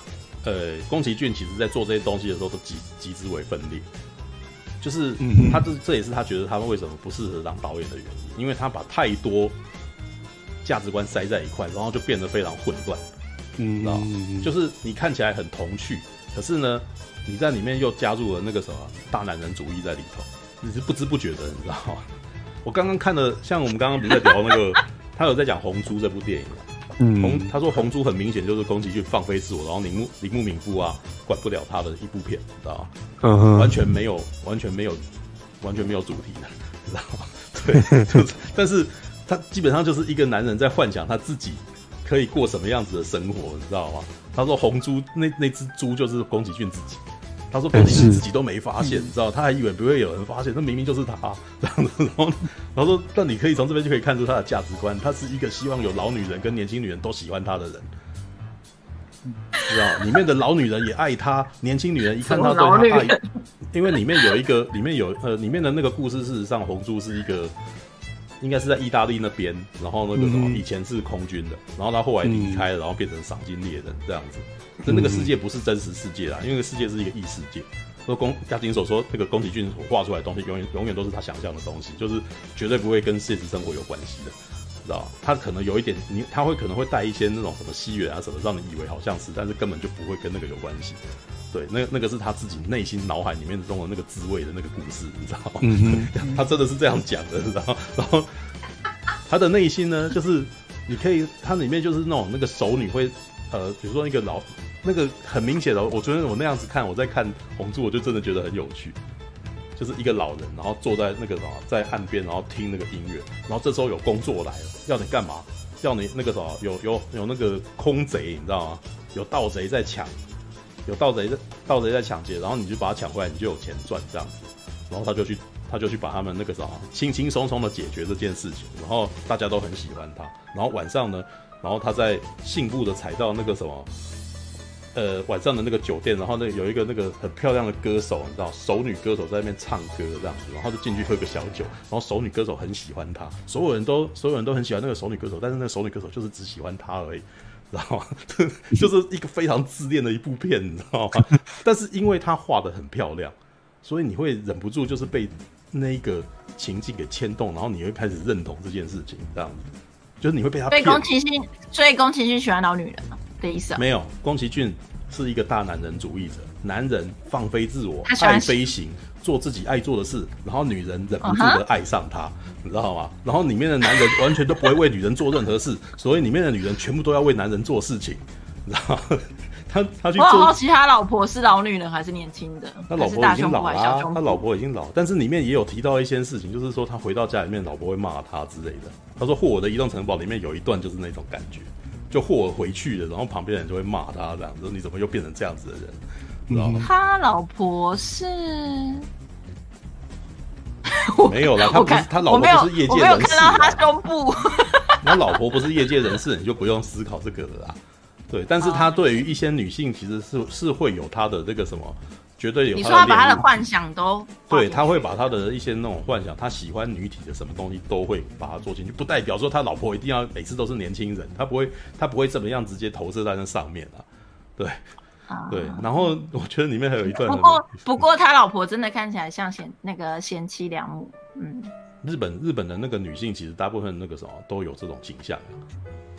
呃，宫崎骏其实在做这些东西的时候都极极之为分裂，就是他这这也是他觉得他们为什么不适合当导演的原因，因为他把太多价值观塞在一块，然后就变得非常混乱，嗯，知道就是你看起来很童趣，可是呢，你在里面又加入了那个什么大男人主义在里头，你是不知不觉的，你知道吗？我刚刚看了，像我们刚刚不是在聊那个，他有在讲《红猪》这部电影，嗯，红他说《红猪》很明显就是宫崎骏放飞自我，然后铃木铃木敏夫啊管不了他的一部片，你知道吗？嗯哼，完全没有，完全没有，完全没有主题的，你知道吗？对，就是，但是他基本上就是一个男人在幻想他自己可以过什么样子的生活，你知道吗？他说红猪那那只猪就是宫崎骏自己。他说：“宫崎骏自己都没发现，你知道？他还以为不会有人发现，那明明就是他 这样子。然后，然后说，但你可以从这边就可以看出他的价值观。他是一个希望有老女人跟年轻女人都喜欢他的人，知道？里面的老女人也爱他，年轻女人一看他对他爱，因为里面有一个，里面有呃，里面的那个故事，事实上红珠是一个，应该是在意大利那边，然后那个什么以前是空军的，然后他后来离开了，然后变成赏金猎人这样子。”那那个世界不是真实世界啦，因为那个世界是一个异世界。说宫家庭所说，那个宫崎骏所画出来的东西，永远永远都是他想象的东西，就是绝对不会跟现实生活有关系的，知道吧？他可能有一点，你他会可能会带一些那种什么西元啊什么，让你以为好像是，但是根本就不会跟那个有关系。对，那那个是他自己内心脑海里面中的那个滋味的那个故事，你知道吗？嗯、他真的是这样讲的，你知道吗？然后他的内心呢，就是你可以，他里面就是那种那个熟女会，呃，比如说那个老。那个很明显的，我觉得我那样子看，我在看《红猪》，我就真的觉得很有趣。就是一个老人，然后坐在那个什么，在岸边，然后听那个音乐，然后这时候有工作来了，要你干嘛？要你那个什么，有有有那个空贼，你知道吗？有盗贼在抢，有盗贼在盗贼在抢劫，然后你就把它抢回来，你就有钱赚这样子。然后他就去，他就去把他们那个什么，轻轻松松的解决这件事情，然后大家都很喜欢他。然后晚上呢，然后他在信步的踩到那个什么。呃，晚上的那个酒店，然后那有一个那个很漂亮的歌手，你知道，熟女歌手在那边唱歌这样子，然后就进去喝个小酒，然后熟女歌手很喜欢他，所有人都所有人都很喜欢那个熟女歌手，但是那个熟女歌手就是只喜欢他而已，知道吗？就是一个非常自恋的一部片，你知道吗？但是因为他画得很漂亮，所以你会忍不住就是被那个情境给牵动，然后你会开始认同这件事情，这样子，就是你会被他。被宫崎骏，所以宫崎骏喜欢老女人吗？的意思啊？没有，宫崎骏是一个大男人主义者，男人放飞自我，爱飞行，做自己爱做的事，然后女人忍不住的爱上他，uh -huh. 你知道吗？然后里面的男人完全都不会为女人做任何事，所以里面的女人全部都要为男人做事情，你知道吗？他他去做。我好奇他老婆是老女人还是年轻的？他老婆已经老了，啊，他老婆已经老，但是里面也有提到一些事情，就是说他回到家里面，老婆会骂他之类的。他说《霍尔的移动城堡》里面有一段就是那种感觉。就霍尔回去了，然后旁边人就会骂他这样子，你怎么又变成这样子的人？知道吗？他老婆是 没有啦，他不是他老婆不是业界人士，我没有看到他胸部。他老婆不是业界人士，你就不用思考这个了啦。对，但是他对于一些女性，其实是是会有他的这个什么。绝对有。你说他把他的幻想都对，他会把他的一些那种幻想，他喜欢女体的什么东西都会把它做进去，不代表说他老婆一定要每次都是年轻人，他不会，他不会怎么样直接投射在那上面啊。对，啊、对。然后我觉得里面还有一段，不过不过他老婆真的看起来像贤那个贤妻良母。嗯，日本日本的那个女性其实大部分那个什么都有这种倾向，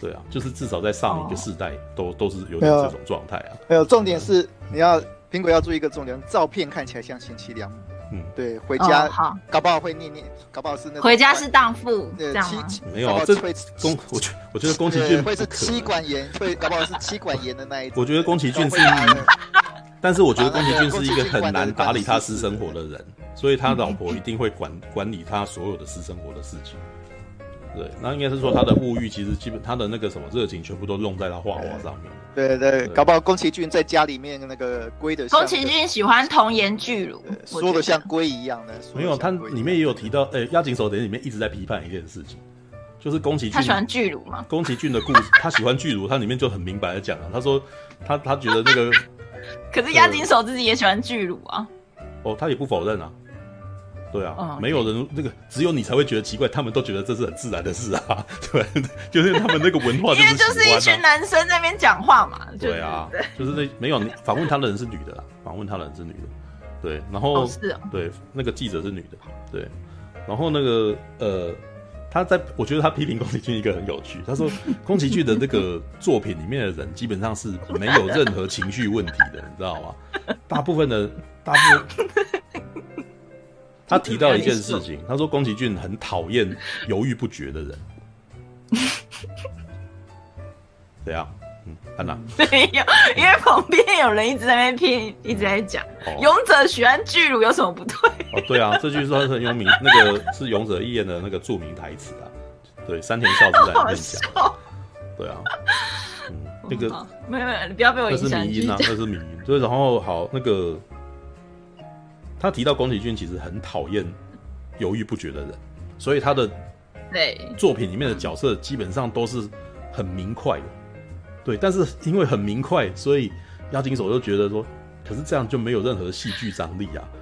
对啊，就是至少在上一个世代都、哦、都是有点这种状态啊。还有重点是你要。苹果要注意一个重点，照片看起来像贤妻良母。嗯，对，回家、哦、好，搞不好会念念，搞不好是那回家是荡妇，这样吗？没有，这会宫，我觉我觉得宫崎骏会是妻管严，会搞不好是妻管严的那一种。我觉得宫崎骏是，但是我觉得宫崎骏是一个很难打理他私生活的人，所以他老婆一定会管管理他所有的私生活的事情。对，那应该是说他的物欲其实基本他的那个什么热情全部都弄在他画画上面。对对，对，搞不好宫崎骏在家里面那个龟的。宫崎骏喜欢童颜巨乳，说的像龟一样的。没有，他里面也有提到，哎、欸，押井守在里面一直在批判一件事情，就是宫崎骏。他喜欢巨乳吗？宫崎骏的故事，他喜欢巨乳，他里面就很明白的讲了，他说他他觉得那个。可是押井守自己也喜欢巨乳啊。哦，他也不否认啊。对啊，oh. 没有人那个，只有你才会觉得奇怪，他们都觉得这是很自然的事啊。对，就是他们那个文化就是、啊，因为就是一群男生在那边讲话嘛。对啊，就是那没有你访问他的人是女的啦，访问他的人是女的。对，然后、oh, 是、啊，对，那个记者是女的。对，然后那个呃，他在我觉得他批评宫崎骏一个很有趣，他说 宫崎骏的那个作品里面的人基本上是没有任何情绪问题的，你知道吗？大部分的大部分，他提到一件事情，他说宫崎骏很讨厌犹豫不决的人，怎样？嗯，看哪？没有，因为旁边有人一直在那边听，一直在讲，哦、勇者喜欢巨乳有什么不对？哦，对啊，这句是很有名，那个是勇者义彦的那个著名台词啊。对，山田孝之在里面讲。对啊，嗯，那个没有没有，你不要被我影响。那是迷音啊，那是迷音。对，然后好，那个他提到宫崎骏其实很讨厌犹豫不决的人，所以他的对作品里面的角色基本上都是很明快的。对，但是因为很明快，所以押井守就觉得说，可是这样就没有任何戏剧张力啊。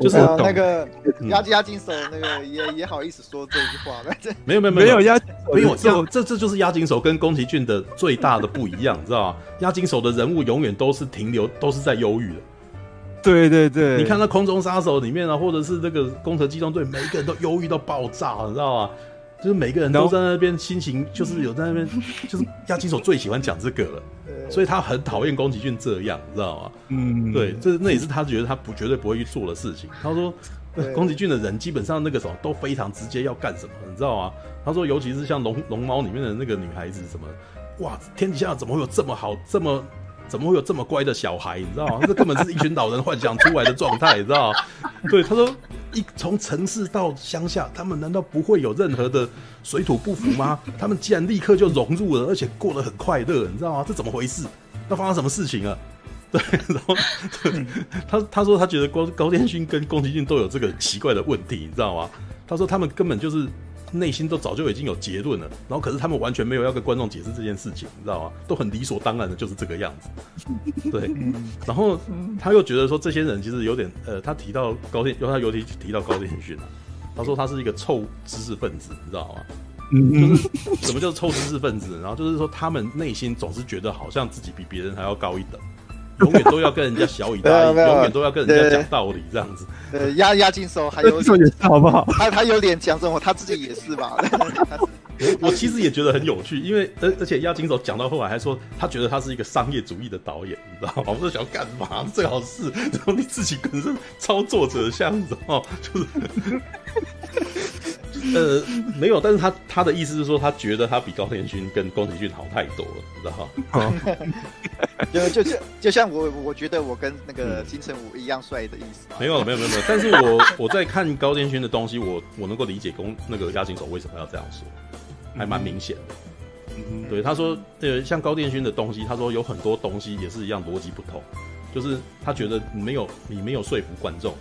就是那个押押金手那个也也好意思说这句话，没有没有没有押没有这这这就是押金手跟宫崎骏的最大的不一样，你知道吗？押金手的人物永远都是停留，都是在忧郁的。对对对，你看那空中杀手里面啊，或者是那个攻壳机动队，每一个人都忧郁到爆炸，你知道吗？就是每个人都在那边心情，就是有在那边，就是押井守最喜欢讲这个了，所以他很讨厌宫崎骏这样，你知道吗？嗯，对，这那也是他觉得他不绝对不会去做的事情。他说，宫崎骏的人基本上那个什么都非常直接，要干什么，你知道吗？他说，尤其是像龙龙猫里面的那个女孩子，什么哇，天底下怎么会有这么好这么。怎么会有这么乖的小孩？你知道吗？这根本是一群老人幻想出来的状态，你知道吗？对，他说，一从城市到乡下，他们难道不会有任何的水土不服吗？他们既然立刻就融入了，而且过得很快乐，你知道吗？这怎么回事？那发生什么事情啊？对，然后对他他说他觉得高高畑勋跟宫崎骏都有这个奇怪的问题，你知道吗？他说他们根本就是。内心都早就已经有结论了，然后可是他们完全没有要跟观众解释这件事情，你知道吗？都很理所当然的就是这个样子。对，然后他又觉得说这些人其实有点呃，他提到高畑，他尤其提到高电勋啊，他说他是一个臭知识分子，你知道吗？就是什么叫臭知识分子？然后就是说他们内心总是觉得好像自己比别人还要高一等。永远都要跟人家小以大义，永远都要跟人家讲道理，这样子。呃，押押井守还有 点好不好？他他有脸讲这种，他自己也是吧？我其实也觉得很有趣，因为而而且押井守讲到后来还说，他觉得他是一个商业主义的导演，你知道吗？我说想要干嘛？最好是然后你自己本身操作者这样子哦，就是。呃，没有，但是他他的意思是说，他觉得他比高田勋跟宫崎骏好太多了，你知道吗？就就就就像我，我觉得我跟那个金城武一样帅的意思。没有，没有，没有，没有。但是我我在看高田勋的东西，我我能够理解宫那个押井守为什么要这样说，还蛮明显的。嗯，对，他说，呃，像高殿勋的东西，他说有很多东西也是一样逻辑不通，就是他觉得你没有你没有说服观众，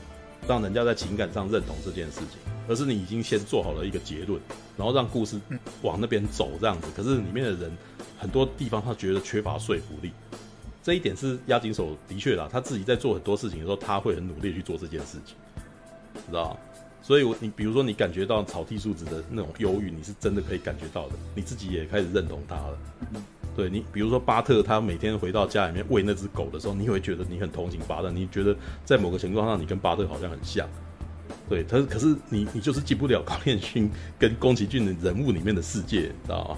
让人家在情感上认同这件事情。而是你已经先做好了一个结论，然后让故事往那边走这样子。可是里面的人很多地方他觉得缺乏说服力，这一点是押井守的确啦。他自己在做很多事情的时候，他会很努力去做这件事情，知道吗？所以，我你比如说你感觉到草薙素子的那种忧郁，你是真的可以感觉到的，你自己也开始认同他了。对你，比如说巴特，他每天回到家里面喂那只狗的时候，你会觉得你很同情巴特，你觉得在某个情况上你跟巴特好像很像。对，他可是你，你就是进不了高畑勋跟宫崎骏的人物里面的世界，你知道吗？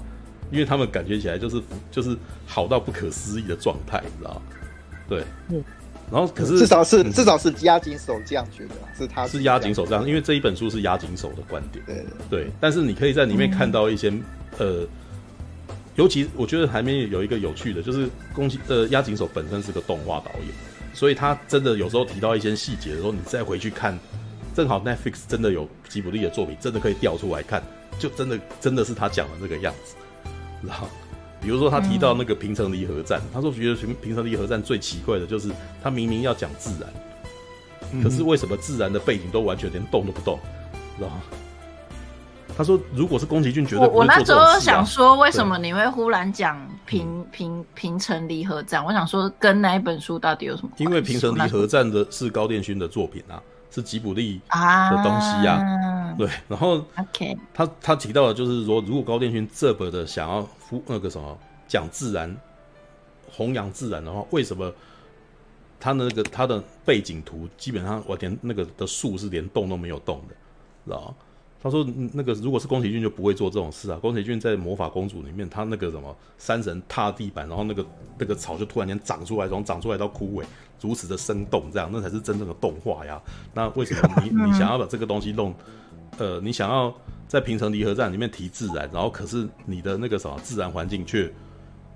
因为他们感觉起来就是就是好到不可思议的状态，你知道吗？对，然后可是至少是至少是押井守这样觉得，是他是押井守这样，因为这一本书是押井守的观点。对对，对。但是你可以在里面看到一些、嗯、呃，尤其我觉得还没有一个有趣的，就是宫崎呃押井守本身是个动画导演，所以他真的有时候提到一些细节的时候，你再回去看。正好 Netflix 真的有吉卜力的作品，真的可以调出来看，就真的真的是他讲的这个样子，然后比如说他提到那个平城离合战，他说觉得平平城离合战最奇怪的就是他明明要讲自然，可是为什么自然的背景都完全连动都不动，知道吗？他说如果是宫崎骏，绝对不会做这种事啊。我我那时候想说，为什么你会忽然讲平平平城离合战？我想说跟那一本书到底有什么关系？因为平城离合战的是高殿勋的作品啊。是吉卜力的东西呀、啊，对，然后他他提到的就是说，如果高电勋这么的想要那个什么讲自然、弘扬自然的话，为什么他那个他的背景图基本上我连那个的树是连动都没有动的？知道吗？他说那个如果是宫崎骏就不会做这种事啊。宫崎骏在魔法公主里面，他那个什么山神踏地板，然后那个那个草就突然间长出来，从长出来到枯萎，如此的生动，这样那才是真正的动画呀。那为什么你 你想要把这个东西弄，呃，你想要在平成离合站里面提自然，然后可是你的那个什么自然环境却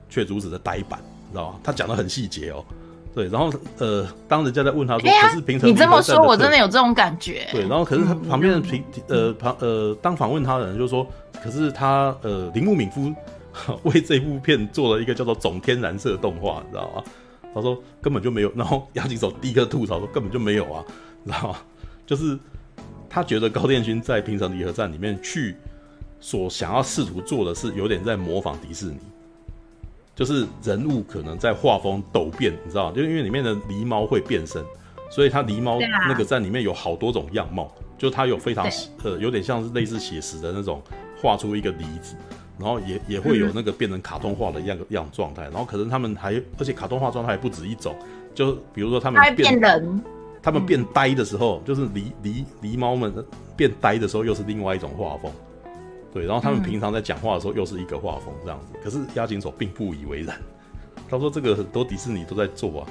却如此的呆板，你知道吗？他讲的很细节哦。对，然后呃，当人家在问他说：“可是平成你这么说，我真的有这种感觉。”对，然后可是他旁边的平呃旁呃，当访问他的人就说：“可是他呃，铃木敏夫 为这部片做了一个叫做总天然色动画，你知道吗？”他说根本就没有。然后押井守第一个吐槽说：“根本就没有啊，你知道吗？就是他觉得高电勋在平成离合战里面去所想要试图做的是有点在模仿迪士尼。”就是人物可能在画风陡变，你知道，就因为里面的狸猫会变身，所以他狸猫那个在里面有好多种样貌，就它有非常呃有点像是类似写实的那种画出一个梨子，然后也也会有那个变成卡通化的样样状态，然后可能他们还而且卡通化状态还不止一种，就比如说他们变人，他们变呆的时候，就是狸狸狸猫们变呆的时候又是另外一种画风。对，然后他们平常在讲话的时候又是一个画风这样子，嗯、可是押井守并不以为然。他说这个很多迪士尼都在做啊，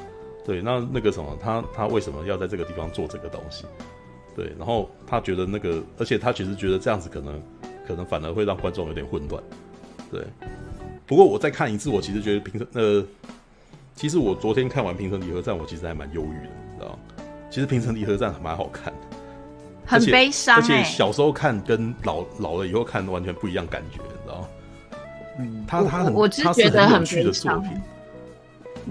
对，那那个什么，他他为什么要在这个地方做这个东西？对，然后他觉得那个，而且他其实觉得这样子可能可能反而会让观众有点混乱。对，不过我再看一次，我其实觉得平成呃，其实我昨天看完平成离合战，我其实还蛮忧郁的，你知道吗？其实平成离合战还蛮好看的。很悲伤、欸，而且小时候看跟老老了以后看完全不一样感觉，你知道吗？嗯，他他很，我他是很有趣的作品。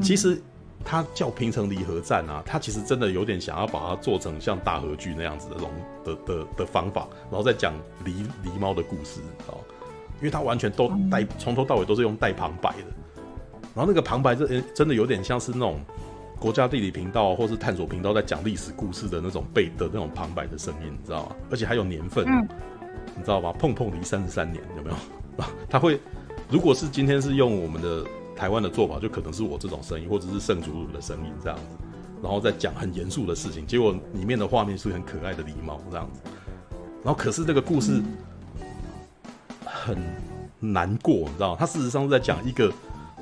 其实他叫平城离合站啊，它其实真的有点想要把它做成像大河剧那样子的龙的的的方法，然后再讲狸狸猫的故事？因为它完全都带从头到尾都是用带旁白的，然后那个旁白这真的有点像是那种。国家地理频道或是探索频道在讲历史故事的那种背的那种旁白的声音，你知道吗？而且还有年份，嗯、你知道吧？碰碰离三十三年有没有？啊，他会，如果是今天是用我们的台湾的做法，就可能是我这种声音，或者是圣祖鲁的声音这样子，然后再讲很严肃的事情，结果里面的画面是很可爱的狸猫这样子，然后可是这个故事很难过，你知道吗？他事实上是在讲一个，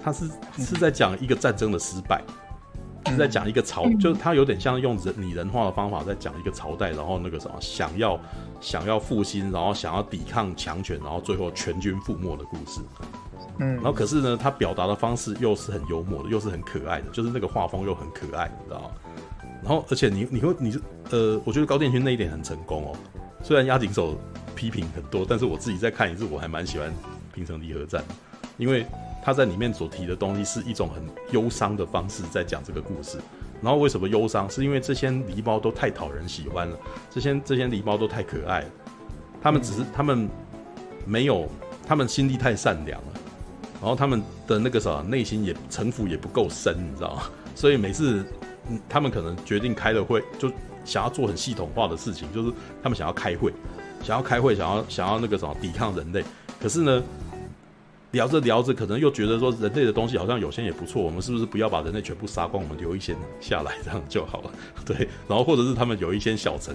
他是是在讲一个战争的失败。是在讲一个朝，就是他有点像用人拟人化的方法在讲一个朝代，然后那个什么想要想要复兴，然后想要抵抗强权，然后最后全军覆没的故事。嗯，然后可是呢，他表达的方式又是很幽默的，又是很可爱的，就是那个画风又很可爱，你知道？然后而且你你会你是呃，我觉得高畑勋那一点很成功哦。虽然押井守批评很多，但是我自己在看一次，我还蛮喜欢平成离合战，因为。他在里面所提的东西是一种很忧伤的方式在讲这个故事，然后为什么忧伤？是因为这些狸猫都太讨人喜欢了，这些这些狸猫都太可爱了，他们只是他们没有，他们心地太善良了，然后他们的那个啥内心也城府也不够深，你知道吗？所以每次他们可能决定开了会，就想要做很系统化的事情，就是他们想要开会，想要开会，想要想要那个什么抵抗人类，可是呢？聊着聊着，可能又觉得说人类的东西好像有些也不错，我们是不是不要把人类全部杀光，我们留一些下来，这样就好了？对，然后或者是他们有一些小城，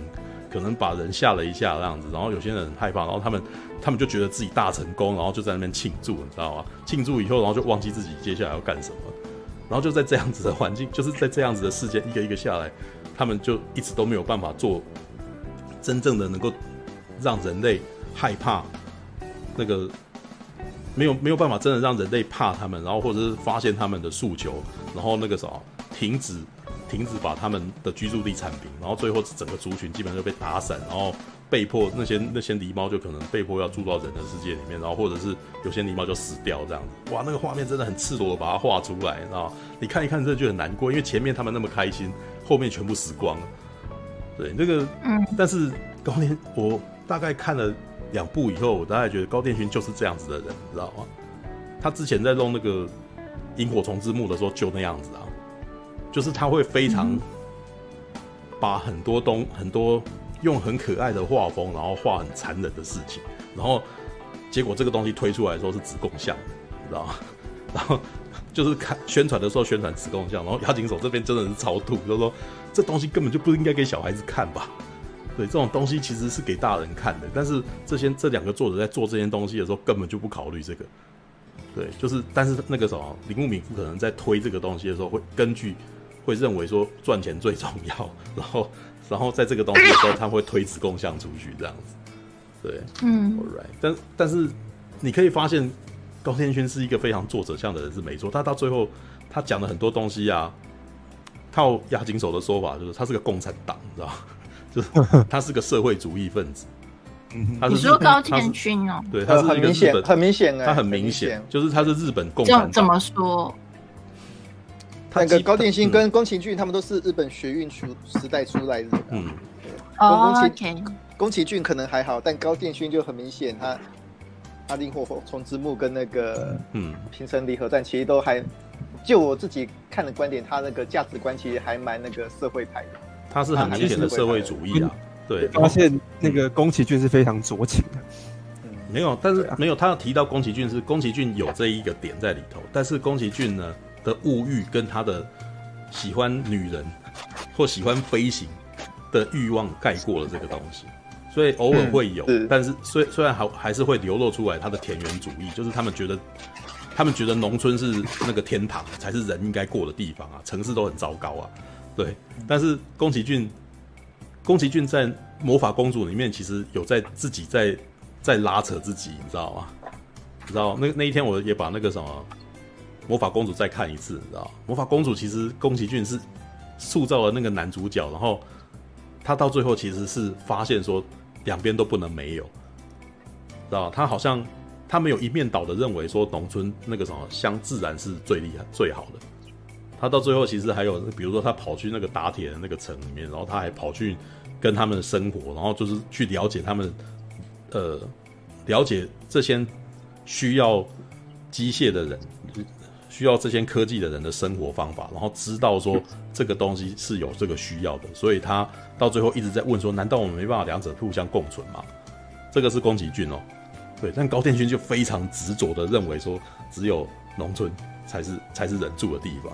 可能把人吓了一下这样子，然后有些人很害怕，然后他们他们就觉得自己大成功，然后就在那边庆祝，你知道吗？庆祝以后，然后就忘记自己接下来要干什么，然后就在这样子的环境，就是在这样子的事件一个一个下来，他们就一直都没有办法做真正的能够让人类害怕那个。没有没有办法真的让人类怕他们，然后或者是发现他们的诉求，然后那个啥停止停止把他们的居住地铲平，然后最后整个族群基本上就被打散，然后被迫那些那些狸猫就可能被迫要住到人的世界里面，然后或者是有些狸猫就死掉这样子。哇，那个画面真的很赤裸的把它画出来，然后你看一看这就很难过，因为前面他们那么开心，后面全部死光了。对，那个嗯，但是高年我大概看了。两部以后，我大概觉得高畑勋就是这样子的人，你知道吗？他之前在弄那个《萤火虫之墓》的时候就那样子啊，就是他会非常把很多东很多用很可爱的画风，然后画很残忍的事情，然后结果这个东西推出来的时候是子贡像，你知道吗？然后就是看宣传的时候宣传子贡像，然后押井守这边真的是超吐，就是说这东西根本就不应该给小孩子看吧。对，这种东西其实是给大人看的，但是这些这两个作者在做这些东西的时候，根本就不考虑这个。对，就是，但是那个什么，铃木敏夫可能在推这个东西的时候，会根据会认为说赚钱最重要，然后，然后在这个东西的时候，他会推子贡像出去这样子。对，嗯，All right，但但是你可以发现，高天勋是一个非常作者向的人是没错，他到最后他讲的很多东西啊，靠押井守的说法就是他是个共产党，你知道吗？就是他是个社会主义分子。他是你说高田勋哦？对，他是一个日本，很明显，他很明显，就是他是日本共产党。怎么说？那个高畑勋跟宫崎骏他们都是日本学运出时代出来的。嗯，哦，OK。宫崎骏可能还好，但高畑勋就很明显，他他《萤火虫之木》跟那个嗯《平成离合战》其实都还，就我自己看的观点，他那个价值观其实还蛮那个社会派的。他是很明显的社会主义啊。对，发现那个宫崎骏是非常酌情的。嗯，没有，但是没有，他要提到宫崎骏是宫崎骏有这一个点在里头，但是宫崎骏呢的物欲跟他的喜欢女人或喜欢飞行的欲望盖过了这个东西，所以偶尔会有，嗯、但是虽虽然还还是会流露出来他的田园主义，就是他们觉得他们觉得农村是那个天堂，才是人应该过的地方啊，城市都很糟糕啊，对，但是宫崎骏。宫崎骏在《魔法公主》里面其实有在自己在在拉扯自己，你知道吗？你知道那那一天我也把那个什么《魔法公主》再看一次，你知道《魔法公主》其实宫崎骏是塑造了那个男主角，然后他到最后其实是发现说两边都不能没有，知道他好像他没有一面倒的认为说农村那个什么乡自然是最厉害最好的。他到最后其实还有，比如说他跑去那个打铁的那个城里面，然后他还跑去跟他们生活，然后就是去了解他们，呃，了解这些需要机械的人，需要这些科技的人的生活方法，然后知道说这个东西是有这个需要的，所以他到最后一直在问说：难道我们没办法两者互相共存吗？这个是宫崎骏哦，对，但高天勋就非常执着的认为说，只有农村才是才是人住的地方。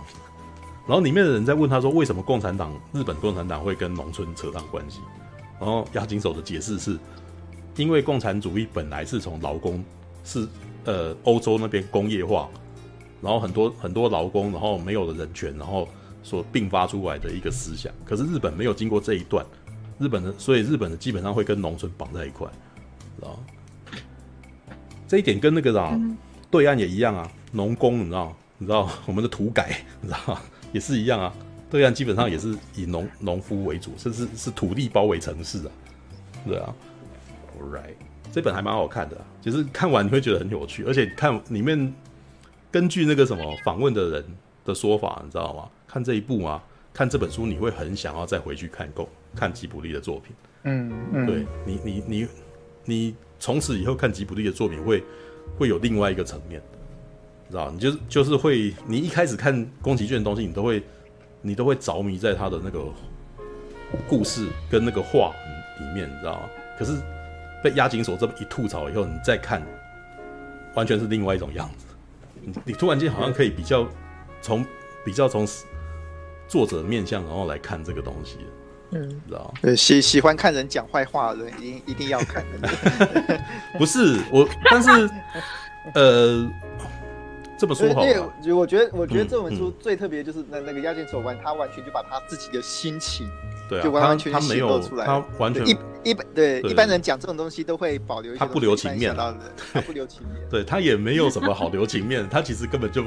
然后里面的人在问他说：“为什么共产党、日本共产党会跟农村扯上关系？”然后押井守的解释是：因为共产主义本来是从劳工是呃欧洲那边工业化，然后很多很多劳工，然后没有了人权，然后所并发出来的一个思想。可是日本没有经过这一段，日本的所以日本的基本上会跟农村绑在一块，知道这一点跟那个啥、嗯、对岸也一样啊，农工你知道？你知道我们的土改你知道？也是一样啊，对岸基本上也是以农农夫为主，甚至是土地包围城市啊，对啊。All right，这本还蛮好看的，其实看完你会觉得很有趣，而且看里面根据那个什么访问的人的说法，你知道吗？看这一部啊，看这本书，你会很想要再回去看够看吉卜力的作品。嗯嗯，对你你你你从此以后看吉卜力的作品会会有另外一个层面。知道，你就是就是会，你一开始看宫崎骏的东西，你都会，你都会着迷在他的那个故事跟那个画里面，你知道吗？可是被押井守这么一吐槽以后，你再看，完全是另外一种样子。你你突然间好像可以比较从比较从作者面向，然后来看这个东西，嗯，知道吗？对，喜喜欢看人讲坏话的人，一定一定要看。不是我，但是呃。这么说好，对，我觉得，我觉得这本书最特别就是那那个押井守完，他完全就把他自己的心情，对，就完完全全显露出来。他完全一一般对一般人讲这种东西都会保留他不留情面，他不留情面，对他也没有什么好留情面，他其实根本就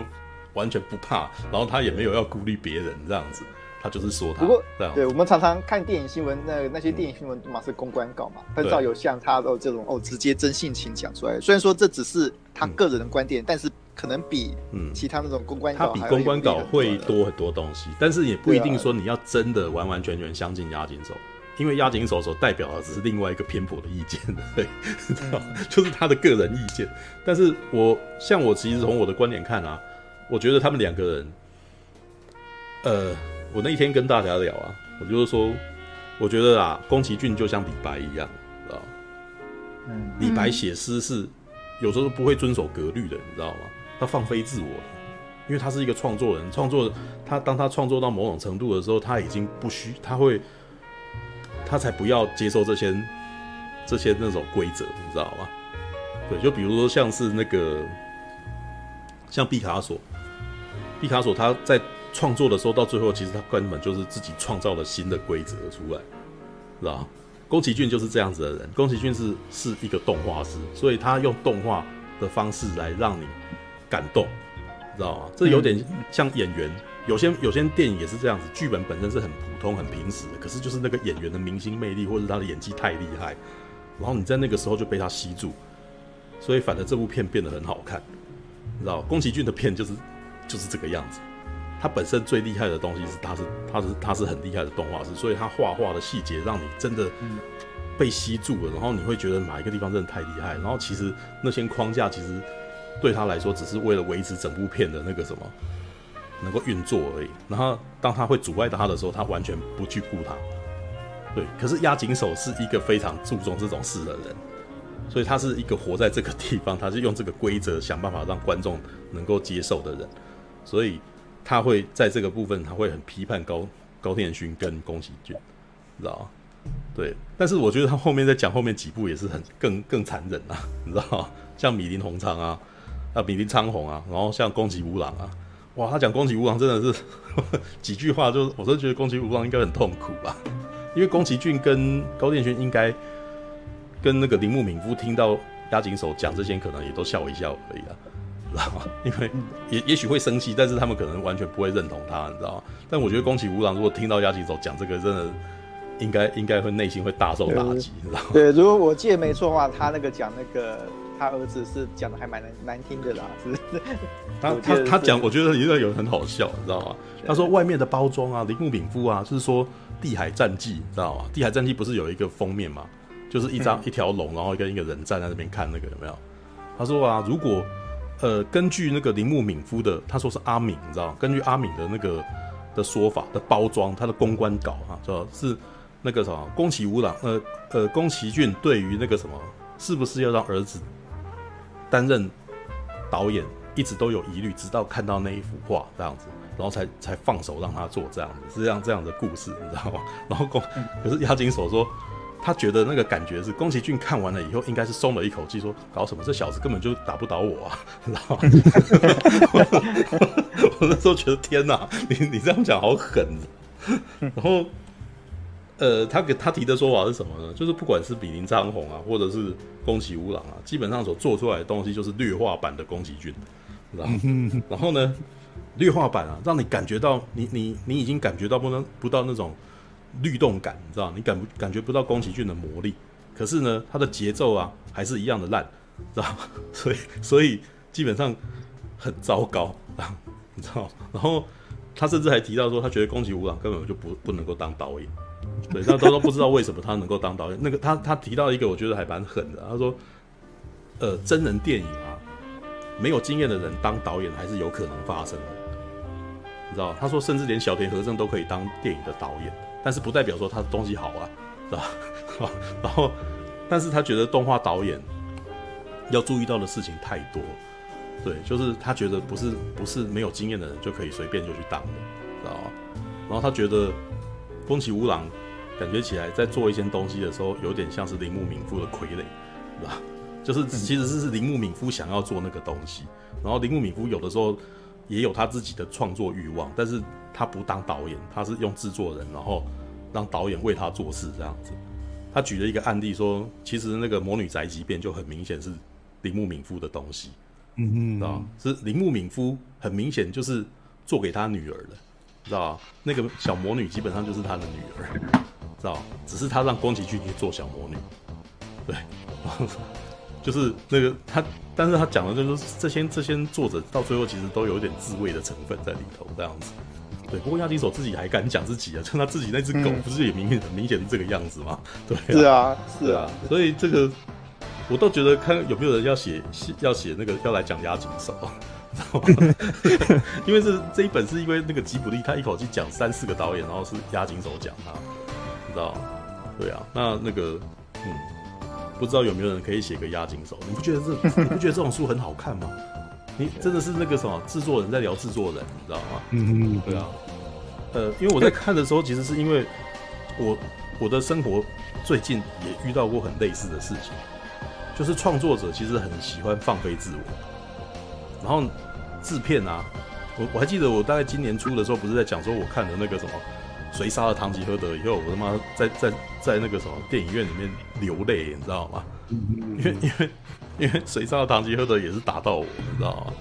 完全不怕，然后他也没有要孤立别人这样子，他就是说他。不过，对，我们常常看电影新闻，那那些电影新闻嘛是公关稿嘛，很少有像他的这种哦直接真性情讲出来。虽然说这只是他个人的观点，但是。可能比嗯。其他那种公关稿，他比公关稿会多很多东西，但是也不一定说你要真的完完全全相信押井守，因为押井守所代表的只是另外一个偏颇的意见，对，知道就是他的个人意见。但是我像我其实从我的观点看啊，我觉得他们两个人，呃，我那一天跟大家聊啊，我就是说，我觉得啊，宫崎骏就像李白一样，知道嗯，李白写诗是有时候不会遵守格律的，你知道吗？他放飞自我，因为他是一个创作人，创作他当他创作到某种程度的时候，他已经不需他会，他才不要接受这些这些那种规则，你知道吗？对，就比如说像是那个像毕卡索，毕卡索他在创作的时候，到最后其实他根本就是自己创造了新的规则出来，知道？宫崎骏就是这样子的人，宫崎骏是是一个动画师，所以他用动画的方式来让你感动，知道吗？这有点像演员，有些有些电影也是这样子，剧本本身是很普通很平实的，可是就是那个演员的明星魅力或者他的演技太厉害，然后你在那个时候就被他吸住。所以，反正这部片变得很好看，你知道，宫崎骏的片就是就是这个样子。他本身最厉害的东西是，他是他是他是很厉害的动画师，所以他画画的细节让你真的被吸住了，然后你会觉得哪一个地方真的太厉害。然后其实那些框架其实对他来说只是为了维持整部片的那个什么能够运作而已。然后当他会阻碍到他的时候，他完全不去顾他。对，可是押井守是一个非常注重这种事的人。所以他是一个活在这个地方，他是用这个规则想办法让观众能够接受的人，所以他会在这个部分他会很批判高高畑勋跟宫崎骏，你知道吗？对，但是我觉得他后面在讲后面几部也是很更更残忍啊，你知道吗？像米林宏昌啊，啊比林昌宏啊，然后像宫崎吾郎啊，哇，他讲宫崎吾郎真的是 几句话就，就我真的觉得宫崎吾郎应该很痛苦吧，因为宫崎骏跟高电勋应该。跟那个铃木敏夫听到押井守讲这些，可能也都笑一笑而已啊，知道吗？因为也也许会生气，但是他们可能完全不会认同他，你知道吗？但我觉得宫崎吾郎如果听到押井守讲这个，真的应该应该会内心会大受打击，你知道吗？对，如果我记得没错的话，他那个讲那个他儿子是讲的还蛮难难听的啦，是不是？他他他讲，我觉得有点有很好笑，你知道吗？他说外面的包装啊，铃木敏夫啊，就是说《地海战记》，你知道吗？《地海战记》不是有一个封面吗？就是一张一条龙，然后跟一个人站在那边看那个有没有？他说啊，如果呃根据那个铃木敏夫的，他说是阿敏，你知道吗，根据阿敏的那个的说法的包装，他的公关稿哈，说是那个什么宫崎吾朗，呃呃宫崎骏对于那个什么是不是要让儿子担任导演，一直都有疑虑，直到看到那一幅画这样子，然后才才放手让他做这样子，是这样这样的故事，你知道吗？然后宫可是押井守说。他觉得那个感觉是宫崎骏看完了以后，应该是松了一口气，说：“搞什么？这小子根本就打不倒我啊！”知道吗？我那时候觉得天哪，你你这样讲好狠。然后，呃，他给他提的说法是什么呢？就是不管是比邻昌宏啊，或者是宫崎吾朗啊，基本上所做出来的东西就是绿化版的宫崎骏，然后？然后呢，绿化版啊，让你感觉到你你你已经感觉到不能不到那种。律动感，你知道？你感感觉不到宫崎骏的魔力，可是呢，他的节奏啊，还是一样的烂，知道？所以，所以基本上很糟糕啊，你知道？然后他甚至还提到说，他觉得宫崎吾朗根本就不不能够当导演，对，他都都不知道为什么他能够当导演。那个他他提到一个，我觉得还蛮狠的，他说，呃，真人电影啊，没有经验的人当导演还是有可能发生的，你知道？他说，甚至连小田和正都可以当电影的导演。但是不代表说他的东西好啊，是吧？然后，但是他觉得动画导演要注意到的事情太多，对，就是他觉得不是不是没有经验的人就可以随便就去当的，知道吗？然后他觉得宫崎吾朗感觉起来在做一些东西的时候，有点像是铃木敏夫的傀儡，是吧？就是其实是是铃木敏夫想要做那个东西，然后铃木敏夫有的时候也有他自己的创作欲望，但是。他不当导演，他是用制作人，然后让导演为他做事这样子。他举了一个案例说，其实那个《魔女宅急便》就很明显是铃木敏夫的东西，嗯嗯，知道是铃木敏夫很明显就是做给他女儿的，知道那个小魔女基本上就是他的女儿，知道只是他让宫崎骏去做小魔女，对，就是那个他，但是他讲的就是这些这些作者到最后其实都有一点自卫的成分在里头，这样子。对，不过押井守自己还敢讲自己啊，就他自己那只狗不是也明显很明显是这个样子吗？对啊，是啊，是啊，所以这个我倒觉得看有没有人要写要写那个要来讲押井手，知道吗？因为这这一本是因为那个吉卜力他一口气讲三四个导演，然后是押井手讲他，你知道？对啊，那那个嗯，不知道有没有人可以写个押金手？你不觉得这 你不觉得这种书很好看吗？你真的是那个什么制作人在聊制作人，你知道吗？嗯嗯，对啊。呃，因为我在看的时候，其实是因为我我的生活最近也遇到过很类似的事情，就是创作者其实很喜欢放飞自我，然后制片啊，我我还记得我大概今年初的时候不是在讲说我看的那个什么。谁杀了唐吉诃德以后，我他妈在在在那个什么电影院里面流泪，你知道吗？因为因为因为谁杀了唐吉诃德也是打到我，你知道吗？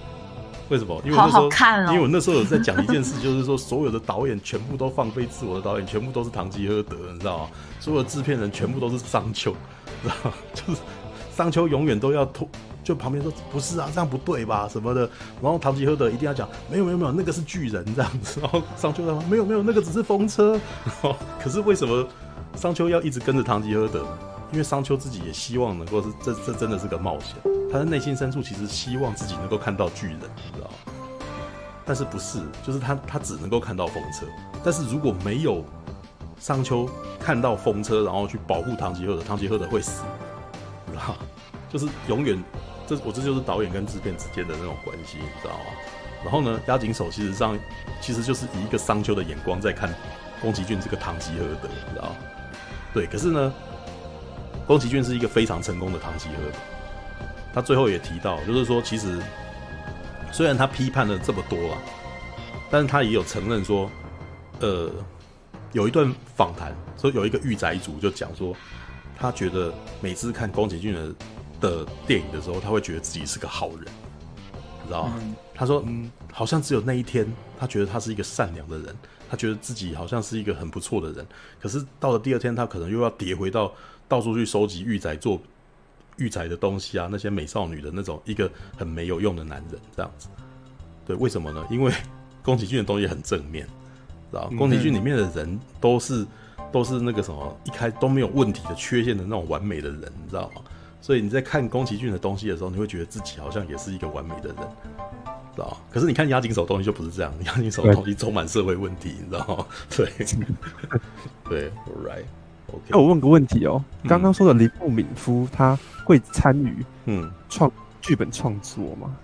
为什么？因为那时候，好好看哦，因为我那时候有在讲一件事，就是说所有的导演全部都放飞自我的导演，全部都是唐吉诃德，你知道吗？所有的制片人全部都是商丘，知道吗？就是商丘永远都要拖。就旁边说不是啊，这样不对吧什么的。然后唐吉诃德一定要讲没有没有没有，那个是巨人这样子。然后商丘说没有没有，那个只是风车。然 后可是为什么商丘要一直跟着唐吉诃德？因为商丘自己也希望能够是这这真的是个冒险。他的内心深处其实希望自己能够看到巨人，你知道吗？但是不是，就是他他只能够看到风车。但是如果没有商丘看到风车，然后去保护唐吉诃德，唐吉诃德会死，知道吗？就是永远。这我这就是导演跟制片之间的那种关系，你知道吗？然后呢，押井守其实上其实就是以一个商丘的眼光在看宫崎骏这个唐吉诃德，你知道吗？对，可是呢，宫崎骏是一个非常成功的唐吉诃德。他最后也提到，就是说，其实虽然他批判了这么多啊，但是他也有承认说，呃，有一段访谈说有一个御宅族就讲说，他觉得每次看宫崎骏的。的电影的时候，他会觉得自己是个好人，你知道吗？嗯、他说：“嗯，好像只有那一天，他觉得他是一个善良的人，他觉得自己好像是一个很不错的人。可是到了第二天，他可能又要跌回到到处去收集御宅做御宅的东西啊，那些美少女的那种一个很没有用的男人这样子。对，为什么呢？因为 宫崎骏的东西很正面，知道吗？宫崎骏里面的人都是都是那个什么，一开都没有问题的缺陷的那种完美的人，你知道吗？”所以你在看宫崎骏的东西的时候，你会觉得自己好像也是一个完美的人，知道？可是你看押井守的东西就不是这样，押井守的东西充满社会问题，你知道吗？对，对，right，OK。那我问个问题哦，刚刚说的铃木敏夫他会参与嗯创剧本创作吗？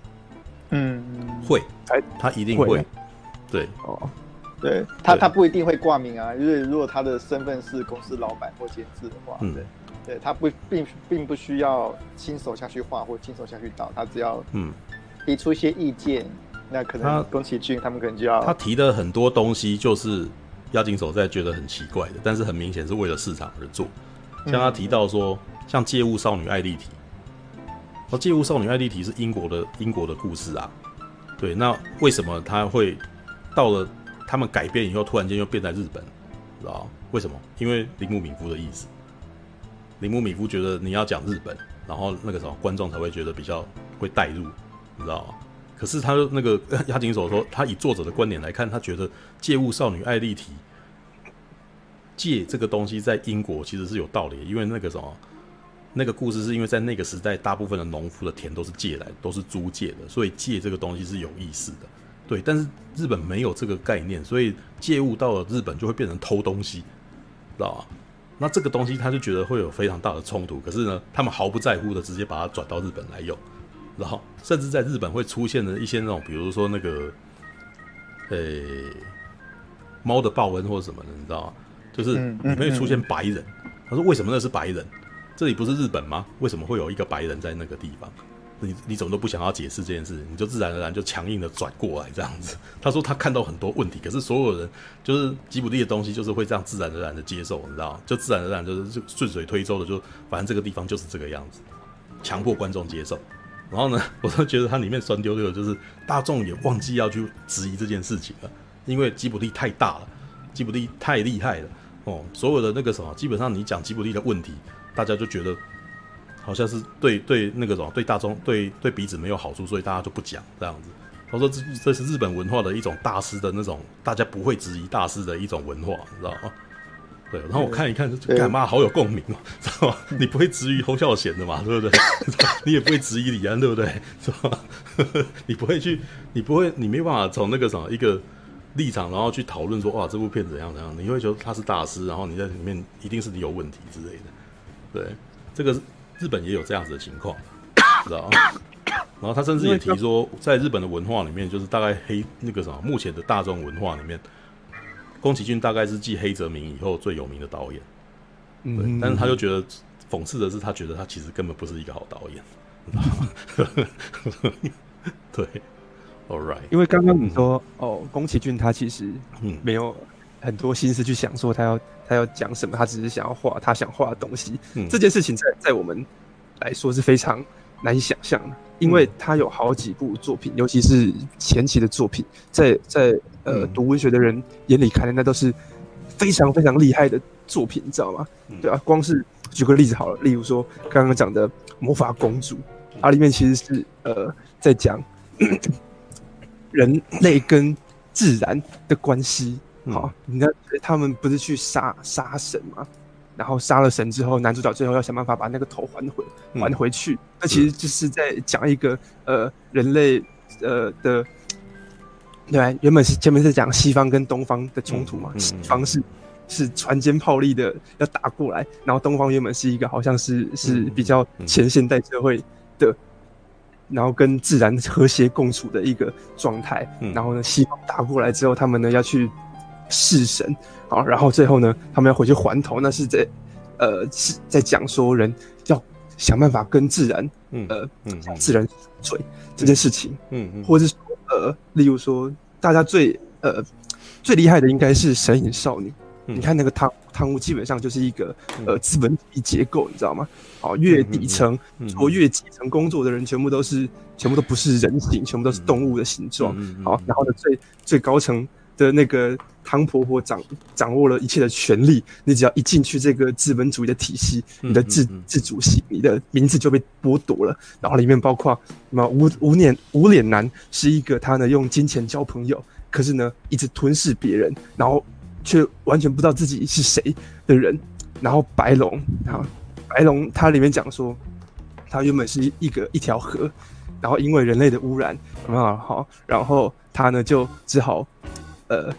嗯，会，哎，他一定会。对，哦，对他他不一定会挂名啊，因为如果他的身份是公司老板或监制的话，嗯。对，他不并并不需要亲手下去画或亲手下去导，他只要嗯提出一些意见，嗯、那可能宫崎骏他们可能就要他提的很多东西就是押井守在觉得很奇怪的，但是很明显是为了市场而做。像他提到说，嗯、像借物少女艾莉缇，哦，借物少女艾莉缇是英国的英国的故事啊，对，那为什么他会到了他们改编以后，突然间又变在日本，知道为什么？因为铃木敏夫的意思。铃木米夫觉得你要讲日本，然后那个什么观众才会觉得比较会带入，你知道吗？可是他那个 押井守说，他以作者的观点来看，他觉得借物少女艾丽缇借这个东西在英国其实是有道理，因为那个什么那个故事是因为在那个时代，大部分的农夫的田都是借来，都是租借的，所以借这个东西是有意思的。对，但是日本没有这个概念，所以借物到了日本就会变成偷东西，知道吗？那这个东西他就觉得会有非常大的冲突，可是呢，他们毫不在乎的直接把它转到日本来用，然后甚至在日本会出现的一些那种，比如说那个，呃、欸，猫的报恩或者什么的，你知道吗？就是里面会出现白人，他说为什么那是白人？这里不是日本吗？为什么会有一个白人在那个地方？你你怎么都不想要解释这件事，你就自然而然就强硬的转过来这样子。他说他看到很多问题，可是所有人就是吉卜力的东西，就是会这样自然而然的接受，你知道？就自然而然就是顺水推舟的，就反正这个地方就是这个样子，强迫观众接受。然后呢，我都觉得它里面酸溜溜的，就是大众也忘记要去质疑这件事情了，因为吉卜力太大了，吉卜力太厉害了哦，所有的那个什么，基本上你讲吉卜力的问题，大家就觉得。好像是对对那个什么对大众对对鼻子没有好处，所以大家就不讲这样子。他说这这是日本文化的一种大师的那种大家不会质疑大师的一种文化，你知道吗？对，然后我看一看，就干嘛好有共鸣哦，知道吗？你不会质疑侯孝贤的嘛，对不对？你也不会质疑李安，对不对？是吧？你不会去，你不会，你没办法从那个什么一个立场，然后去讨论说哇这部片怎样怎样，你会觉得他是大师，然后你在里面一定是你有问题之类的。对，这个是。日本也有这样子的情况，知道？吗？然后他甚至也提说，在日本的文化里面，就是大概黑那个什么，目前的大众文化里面，宫崎骏大概是继黑泽明以后最有名的导演，嗯，对，但是他就觉得讽刺的是，他觉得他其实根本不是一个好导演，对，All right，因为刚刚你说、嗯、哦，宫崎骏他其实没有很多心思去想说他要他要讲什么，他只是想要画他想画的东西，嗯、这件事情在在我们来说是非常难以想象的，因为他有好几部作品，尤其是前期的作品，在在呃读文学的人眼里看来，那都是非常非常厉害的作品，你知道吗？对啊，光是举个例子好了，例如说刚刚讲的《魔法公主》，它里面其实是呃在讲 人类跟自然的关系。好，你看他们不是去杀杀神吗？然后杀了神之后，男主角最后要想办法把那个头还回还回去。那、嗯、其实就是在讲一个呃人类呃的，对，原本是前面是讲西方跟东方的冲突嘛，嗯嗯、西方是是船坚炮利的要打过来，然后东方原本是一个好像是是比较前现代社会的，嗯、然后跟自然和谐共处的一个状态。嗯、然后呢，西方打过来之后，他们呢要去。弑神，好，然后最后呢，他们要回去还头，那是在，呃，是在讲说人要想办法跟自然，嗯、呃，嗯，自然水这件事情，嗯嗯，嗯。或者是说，呃，例如说，大家最呃最厉害的应该是神隐少女，嗯、你看那个汤汤屋基本上就是一个呃资本主义结构，你知道吗？好，越底层做越基层工作的人，全部都是全部都不是人形，全部都是动物的形状，好，然后呢，最最高层的那个。汤婆婆掌掌握了一切的权利，你只要一进去这个资本主义的体系，你的自自主性，你的名字就被剥夺了。然后里面包括什么无无脸无脸男是一个他呢用金钱交朋友，可是呢一直吞噬别人，然后却完全不知道自己是谁的人。然后白龙，然后白龙它里面讲说，它原本是一个一条河，然后因为人类的污染很好，然后它呢就只好呃。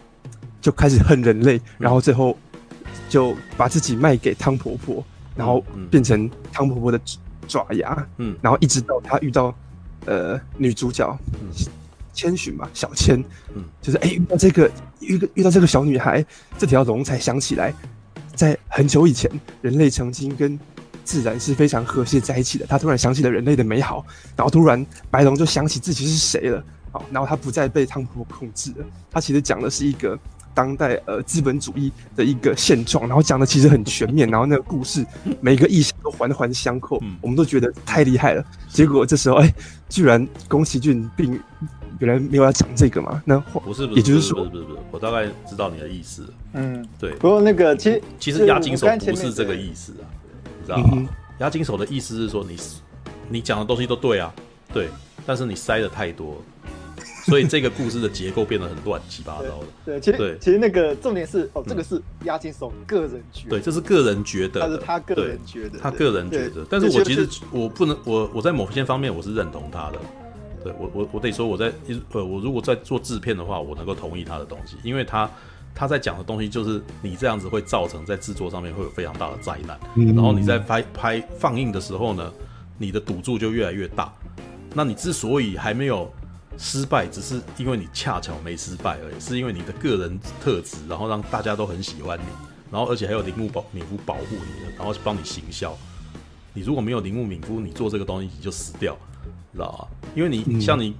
就开始恨人类，然后最后就把自己卖给汤婆婆，然后变成汤婆婆的爪牙，嗯，然后一直到他遇到呃女主角千寻嘛，小千，嗯，就是哎遇到这个遇个遇到这个小女孩，这条龙才想起来，在很久以前，人类曾经跟自然是非常和谐在一起的。他突然想起了人类的美好，然后突然白龙就想起自己是谁了，好，然后他不再被汤婆婆控制了。他其实讲的是一个。当代呃资本主义的一个现状，然后讲的其实很全面，然后那个故事每个意象都环环相扣，嗯、我们都觉得太厉害了。结果这时候哎，居然宫崎骏并原来没有要讲这个嘛？那不是，不是，也就是说，不是，不是，不是，我大概知道你的意思。嗯，对。不过那个其实其实押金手不是这个意思啊，你知道吗？押金手的意思是说你你讲的东西都对啊，对，但是你塞的太多。所以这个故事的结构变得很乱七八糟的。对，其实对其实那个重点是哦，这个是押金手个人觉得。对，这是个人觉得。他是他个人觉得。他个人觉得，但是我其实我不能，我我在某些方面我是认同他的。对我我我得说我在呃我如果在做制片的话，我能够同意他的东西，因为他他在讲的东西就是你这样子会造成在制作上面会有非常大的灾难，然后你在拍拍放映的时候呢，你的赌注就越来越大。那你之所以还没有。失败只是因为你恰巧没失败而已，是因为你的个人特质，然后让大家都很喜欢你，然后而且还有铃木保敏夫保护你，然后帮你行销。你如果没有铃木敏夫，你做这个东西你就死掉，知道吗？因为你、嗯、像你，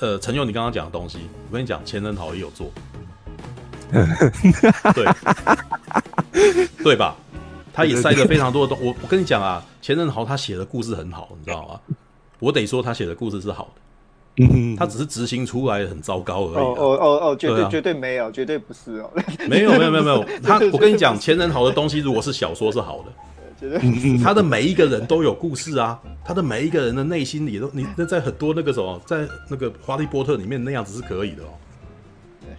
呃，陈佑你刚刚讲的东西，我跟你讲，钱人豪也有做，对，对吧？他也塞了非常多的东。我我跟你讲啊，钱人豪他写的故事很好，你知道吗？我得说他写的故事是好的。嗯，他只是执行出来很糟糕而已。哦哦哦哦，绝对绝对没有，绝对不是哦。没有没有没有没有，他我跟你讲，钱人好的东西如果是小说是好的，绝对。他的每一个人都有故事啊，他的每一个人的内心里都，你那在很多那个什么，在那个哈利波特里面那样子是可以的哦。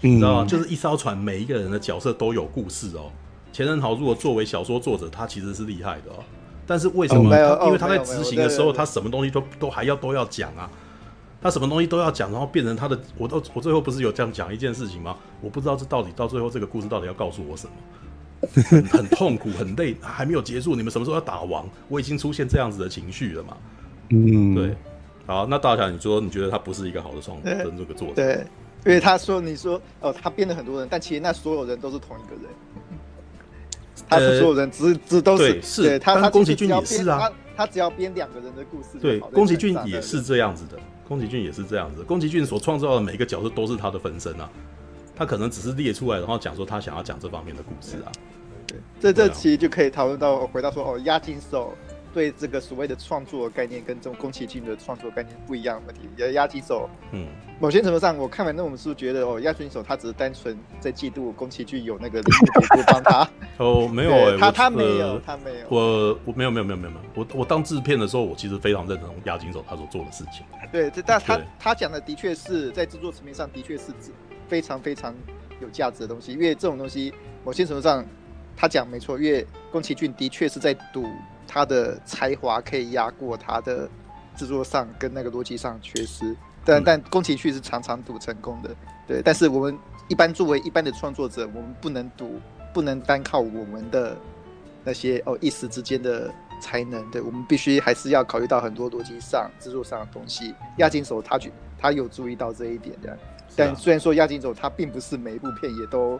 你知道吗？就是一艘船，每一个人的角色都有故事哦。钱仁豪如果作为小说作者，他其实是厉害的哦。但是为什么？因为他在执行的时候，他什么东西都都还要都要讲啊。他什么东西都要讲，然后变成他的，我到我最后不是有这样讲一件事情吗？我不知道这到底到最后这个故事到底要告诉我什么，很，很痛苦，很累，还没有结束，你们什么时候要打王？我已经出现这样子的情绪了嘛？嗯，对。好，那大侠，你说你觉得他不是一个好的创作的这个作者？对，因为他说你说哦，他编了很多人，但其实那所有人都是同一个人。他是所有人只只都是对是，他他宫崎骏也是啊，他他只要编两个人的故事，对，宫崎骏也是这样子的，宫崎骏也是这样子，宫崎骏所创造的每一个角色都是他的分身啊，他可能只是列出来，然后讲说他想要讲这方面的故事啊，对，这这其实就可以讨论到回到说哦，押井守。对这个所谓的创作概念跟这种宫崎骏的创作概念不一样的问题，也押井守，嗯，某些程度上，我看完那本书觉得哦，押井守他只是单纯在嫉妒宫崎骏有那个帮他。哦，没有他他没有，他没有，我我没有没有没有没有没有，我我当制片的时候，我其实非常认同押井守他所做的事情。对，这但他他讲的的确是在制作层面上的确是非常非常有价值的东西，因为这种东西某些程度上他讲没错，因为宫崎骏的确是在赌。他的才华可以压过他的制作上跟那个逻辑上缺失，但但宫崎骏是常常赌成功的，对。但是我们一般作为一般的创作者，我们不能赌，不能单靠我们的那些哦一时之间的才能，对，我们必须还是要考虑到很多逻辑上、制作上的东西。押金手他去他有注意到这一点的，但虽然说押金手他并不是每一部片也都。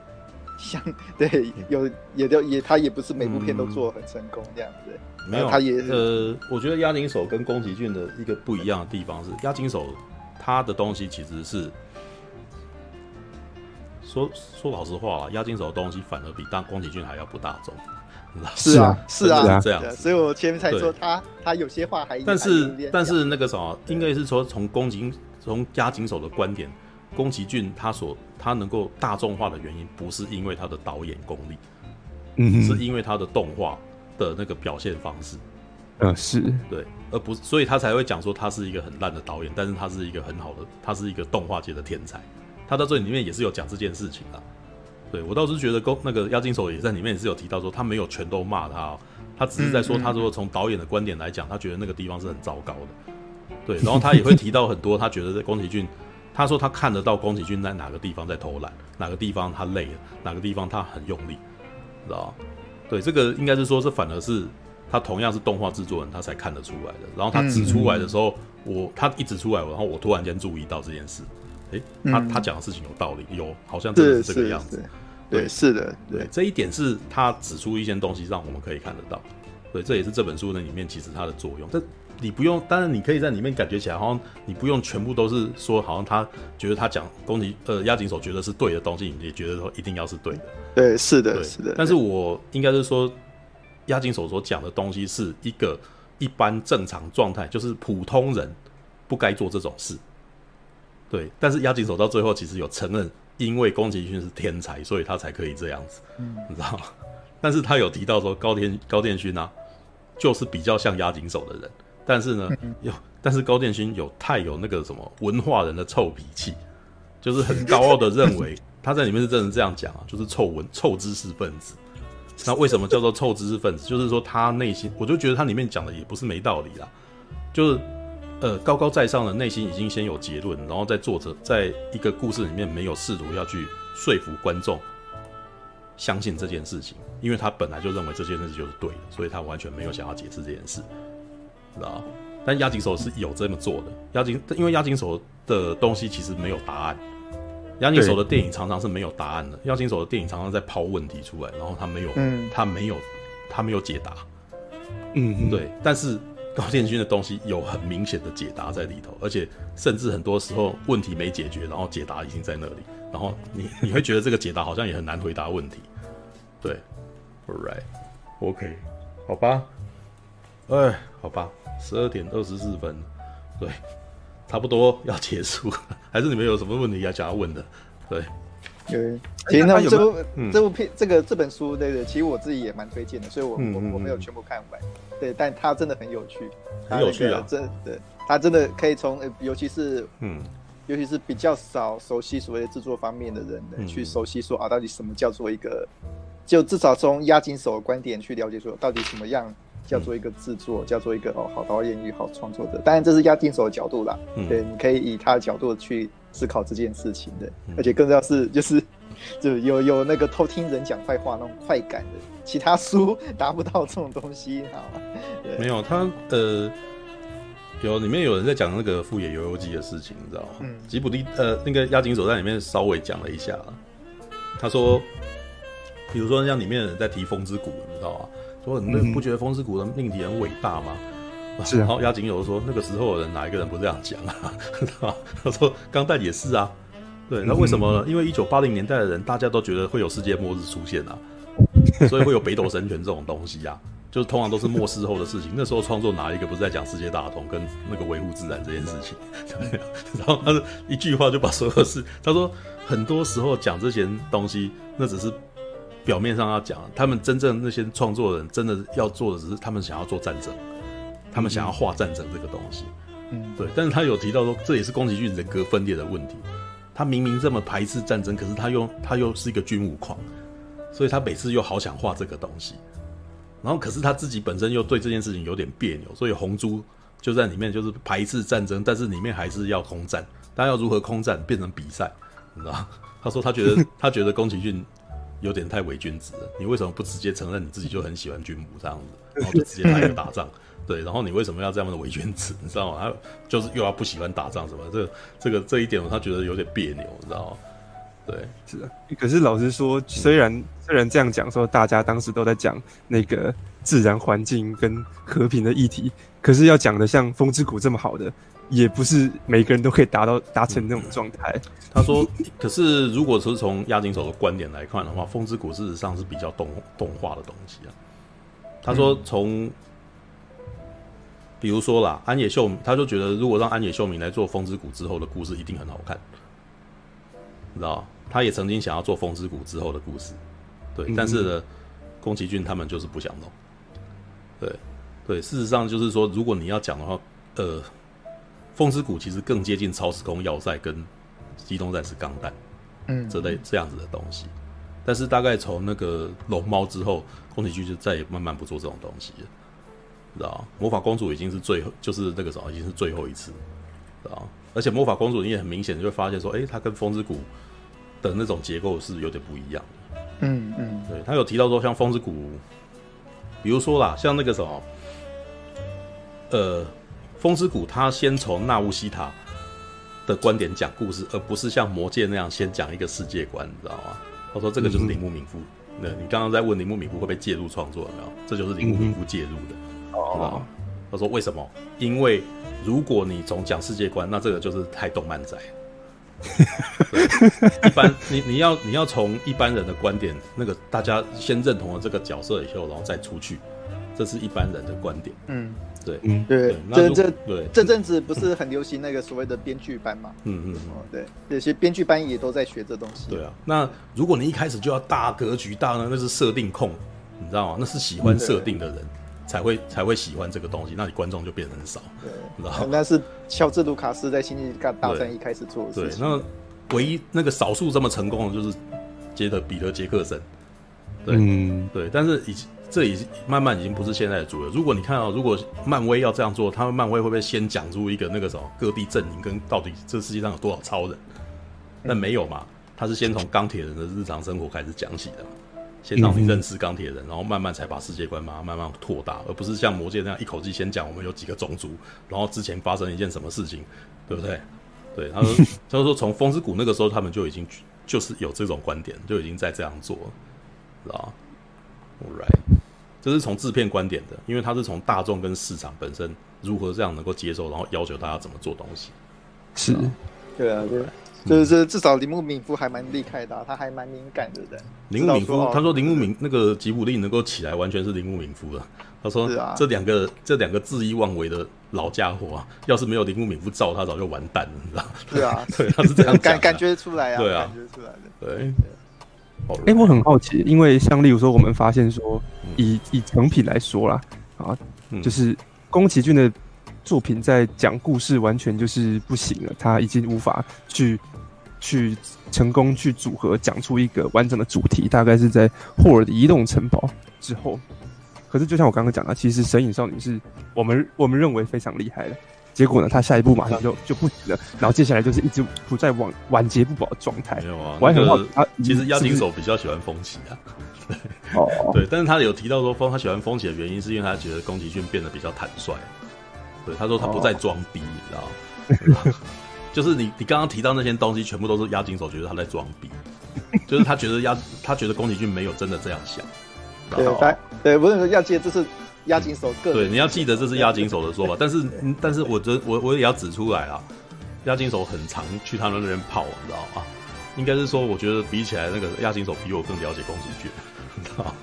像 对有也都也他也不是每部片都做很成功这样子，嗯、没有他也呃，我觉得押井守跟宫崎骏的一个不一样的地方是，押井守他的东西其实是说说老实话啊，押井守的东西反而比当宫崎骏还要不大众，是啊是啊，是啊这样子，所以我前面才说他他有些话还但是但是那个什么，应该是说从宫崎从押井守的观点。宫崎骏他所他能够大众化的原因，不是因为他的导演功力，嗯，是因为他的动画的那个表现方式，嗯，是对，而不是，所以他才会讲说他是一个很烂的导演，但是他是一个很好的，他是一个动画界的天才。他在这里面也是有讲这件事情的，对，我倒是觉得宫那个押金守也在里面也是有提到说，他没有全都骂他，哦，他只是在说，他说从导演的观点来讲，他觉得那个地方是很糟糕的，对，然后他也会提到很多，他觉得在宫崎骏。他说他看得到宫崎骏在哪个地方在偷懒，哪个地方他累了，哪个地方他很用力，知道吗？对，这个应该是说，这反而是他同样是动画制作人，他才看得出来的。然后他指出来的时候，嗯、我他一指出来，然后我突然间注意到这件事，诶，他他讲的事情有道理，有好像真的是这个样子。对，是的，对，对，这一点是他指出一些东西，让我们可以看得到。对，这也是这本书的里面其实它的作用。这你不用，当然你可以在里面感觉起来，好像你不用全部都是说，好像他觉得他讲宫崎呃押井守觉得是对的东西，你也觉得说一定要是对的。对，是的，对是的。但是我应该是说，押井守所讲的东西是一个一般正常状态，就是普通人不该做这种事。对，但是押井守到最后其实有承认，因为宫崎骏是天才，所以他才可以这样子，嗯，你知道吗？但是他有提到说高田高田勋啊，就是比较像押井守的人。但是呢，有但是高建勋有太有那个什么文化人的臭脾气，就是很 高傲的认为他在里面是真的这样讲啊，就是臭文臭知识分子。那为什么叫做臭知识分子？就是说他内心，我就觉得他里面讲的也不是没道理啦，就是呃高高在上的内心已经先有结论，然后在作者在一个故事里面没有试图要去说服观众相信这件事情，因为他本来就认为这件事就是对的，所以他完全没有想要解释这件事。知道，但押井守是有这么做的。押井，因为押井守的东西其实没有答案。押井守的电影常常是没有答案的。押井守的电影常常在抛问题出来，然后他没有，嗯、他没有，他没有解答。嗯，对。但是高建勋的东西有很明显的解答在里头，而且甚至很多时候问题没解决，然后解答已经在那里，然后你你会觉得这个解答好像也很难回答问题。对，All right，OK，okay，好吧。哎，好吧。十二点二十四分，对，差不多要结束，还是你们有什么问题要想要问的？对，对，其实那，这部、嗯、这部片这个这本书，对对，其实我自己也蛮推荐的，所以我、嗯、我我没有全部看完，对，但它真的很有趣，很有趣啊，真的，它真的可以从，尤其是嗯，尤其是比较少熟悉所谓的制作方面的人，嗯、去熟悉说啊，到底什么叫做一个，就至少从押金手的观点去了解说，到底什么样。叫做一个制作，叫做一个哦好导演与好创作者，当然这是押井守的角度啦。嗯、对，你可以以他的角度去思考这件事情的，嗯、而且更重要是就是就有有那个偷听人讲坏话那种快感的，其他书达不到这种东西，好吗？没有他呃，有里面有人在讲那个富野由悠季的事情，你知道吗？嗯、吉卜力呃那个押井守在里面稍微讲了一下，他说。比如说像里面的人在提风之谷，你知道吗？说你们不觉得风之谷的命题很伟大吗？是、啊。然后押井友说，那个时候的人哪一个人不这样讲啊？他说钢弹也是啊。对，那为什么呢？因为一九八零年代的人大家都觉得会有世界末日出现啊，所以会有北斗神拳这种东西啊。就是通常都是末世后的事情，那时候创作哪一个不是在讲世界大同跟那个维护自然这件事情？然后他是一句话就把所有事，他说很多时候讲这些东西，那只是表面上要讲，他们真正那些创作人真的要做的只是他们想要做战争，他们想要画战争这个东西。嗯，对。但是他有提到说，这也是宫崎骏人格分裂的问题。他明明这么排斥战争，可是他又他又是一个军武狂，所以他每次又好想画这个东西。然后，可是他自己本身又对这件事情有点别扭，所以红猪就在里面就是排斥战争，但是里面还是要空战。但要如何空战变成比赛，你知道？他说他觉得 他觉得宫崎骏有点太伪君子了。你为什么不直接承认你自己就很喜欢军武这样子，然后就直接来个打仗？对，然后你为什么要这样的伪君子？你知道吗？他就是又要不喜欢打仗什么？这这个这一点他觉得有点别扭，你知道吗？对，是的。可是老实说，虽然、虽然这样讲，说大家当时都在讲那个自然环境跟和平的议题，可是要讲的像《风之谷》这么好的，也不是每个人都可以达到达成那种状态。他说，可是如果是从押井守的观点来看的话，《风之谷》事实上是比较动动画的东西啊。他说，从、嗯、比如说啦，安野秀，他就觉得如果让安野秀明来做《风之谷》之后的故事，一定很好看，你知道他也曾经想要做《风之谷》之后的故事，对，但是呢，宫崎骏他们就是不想弄。对，对，事实上就是说，如果你要讲的话，呃，《风之谷》其实更接近超时空要塞跟《机动战士钢弹》嗯这类这样子的东西。但是大概从那个龙猫之后，宫崎骏就再也慢慢不做这种东西了，知道魔法公主已经是最后，就是那个时候已经是最后一次，知道而且魔法公主你也很明显就会发现说，哎，它跟《风之谷》的那种结构是有点不一样的。嗯嗯，对，他有提到说，像《风之谷》，比如说啦，像那个什么，呃，《风之谷》他先从纳乌西塔的观点讲故事，而不是像《魔戒》那样先讲一个世界观，你知道吗？他说这个就是铃木敏夫。那、嗯、你刚刚在问铃木敏夫会不会介入创作，有没有？这就是铃木敏夫介入的。哦、嗯，他说为什么？因为如果你总讲世界观，那这个就是太动漫宅。一般你你要你要从一般人的观点，那个大家先认同了这个角色以后，然后再出去，这是一般人的观点。嗯，对，嗯对，这这对这阵子不是很流行那个所谓的编剧班嘛？嗯嗯哦对，有些编剧班也都在学这东西。对啊，那如果你一开始就要大格局大呢，那是设定控，你知道吗？那是喜欢设定的人。才会才会喜欢这个东西，那你观众就变得很少。对，然后 那是乔治卢卡斯在《星际大战》一开始做的事情。对，那唯一那个少数这么成功的就是杰德彼得杰克森。对，嗯、对，但是已这已经慢慢已经不是现在的主流。如果你看到，如果漫威要这样做，他们漫威会不会先讲出一个那个什么各地阵营跟到底这世界上有多少超人？那没有嘛，他是先从钢铁人的日常生活开始讲起的。先让你认识钢铁人，然后慢慢才把世界观嘛慢慢扩大，而不是像魔界那样一口气先讲我们有几个种族，然后之前发生一件什么事情，对不对？对，他说，他说从风之谷那个时候，他们就已经就是有这种观点，就已经在这样做了，知道这是从制片观点的，因为他是从大众跟市场本身如何这样能够接受，然后要求大家怎么做东西。是，对啊，对。就是至少铃木敏夫还蛮厉害的，啊，他还蛮敏感的人。铃木敏夫，他说铃木敏那个吉卜力能够起来，完全是铃木敏夫的。他说，这两个、啊、这两个恣意妄为的老家伙啊，要是没有铃木敏夫罩，他早就完蛋了，你知道吗？对啊，对，他是这样感感觉出来啊，对啊，感觉出来的。对。哎，我很好奇，因为像例如说，我们发现说，以以成品来说啦，啊，就是宫崎骏的作品在讲故事，完全就是不行了，他已经无法去。去成功去组合讲出一个完整的主题，大概是在霍尔的移动城堡之后。可是就像我刚刚讲的，其实神隐少女是我们我们认为非常厉害的，结果呢，他下一步马上就就不行了，然后接下来就是一直处在晚晚节不保的状态。没有啊，我还很好奇，他其实押井守比较喜欢风起啊。哦，对，但是他有提到说风他喜欢风起的原因，是因为他觉得宫崎骏变得比较坦率。对，他说他不再装逼，你知道吗？就是你，你刚刚提到那些东西，全部都是押井守觉得他在装逼，就是他觉得押，他觉得宫崎骏没有真的这样想。对，对，对，不是要记得这是押金手个人。对，你要记得这是押金手的说法，但是，但是我觉我我也要指出来啊，押金手很常去他们那边跑，你知道吗？应该是说，我觉得比起来，那个押金手比我更了解宫崎骏，你知道。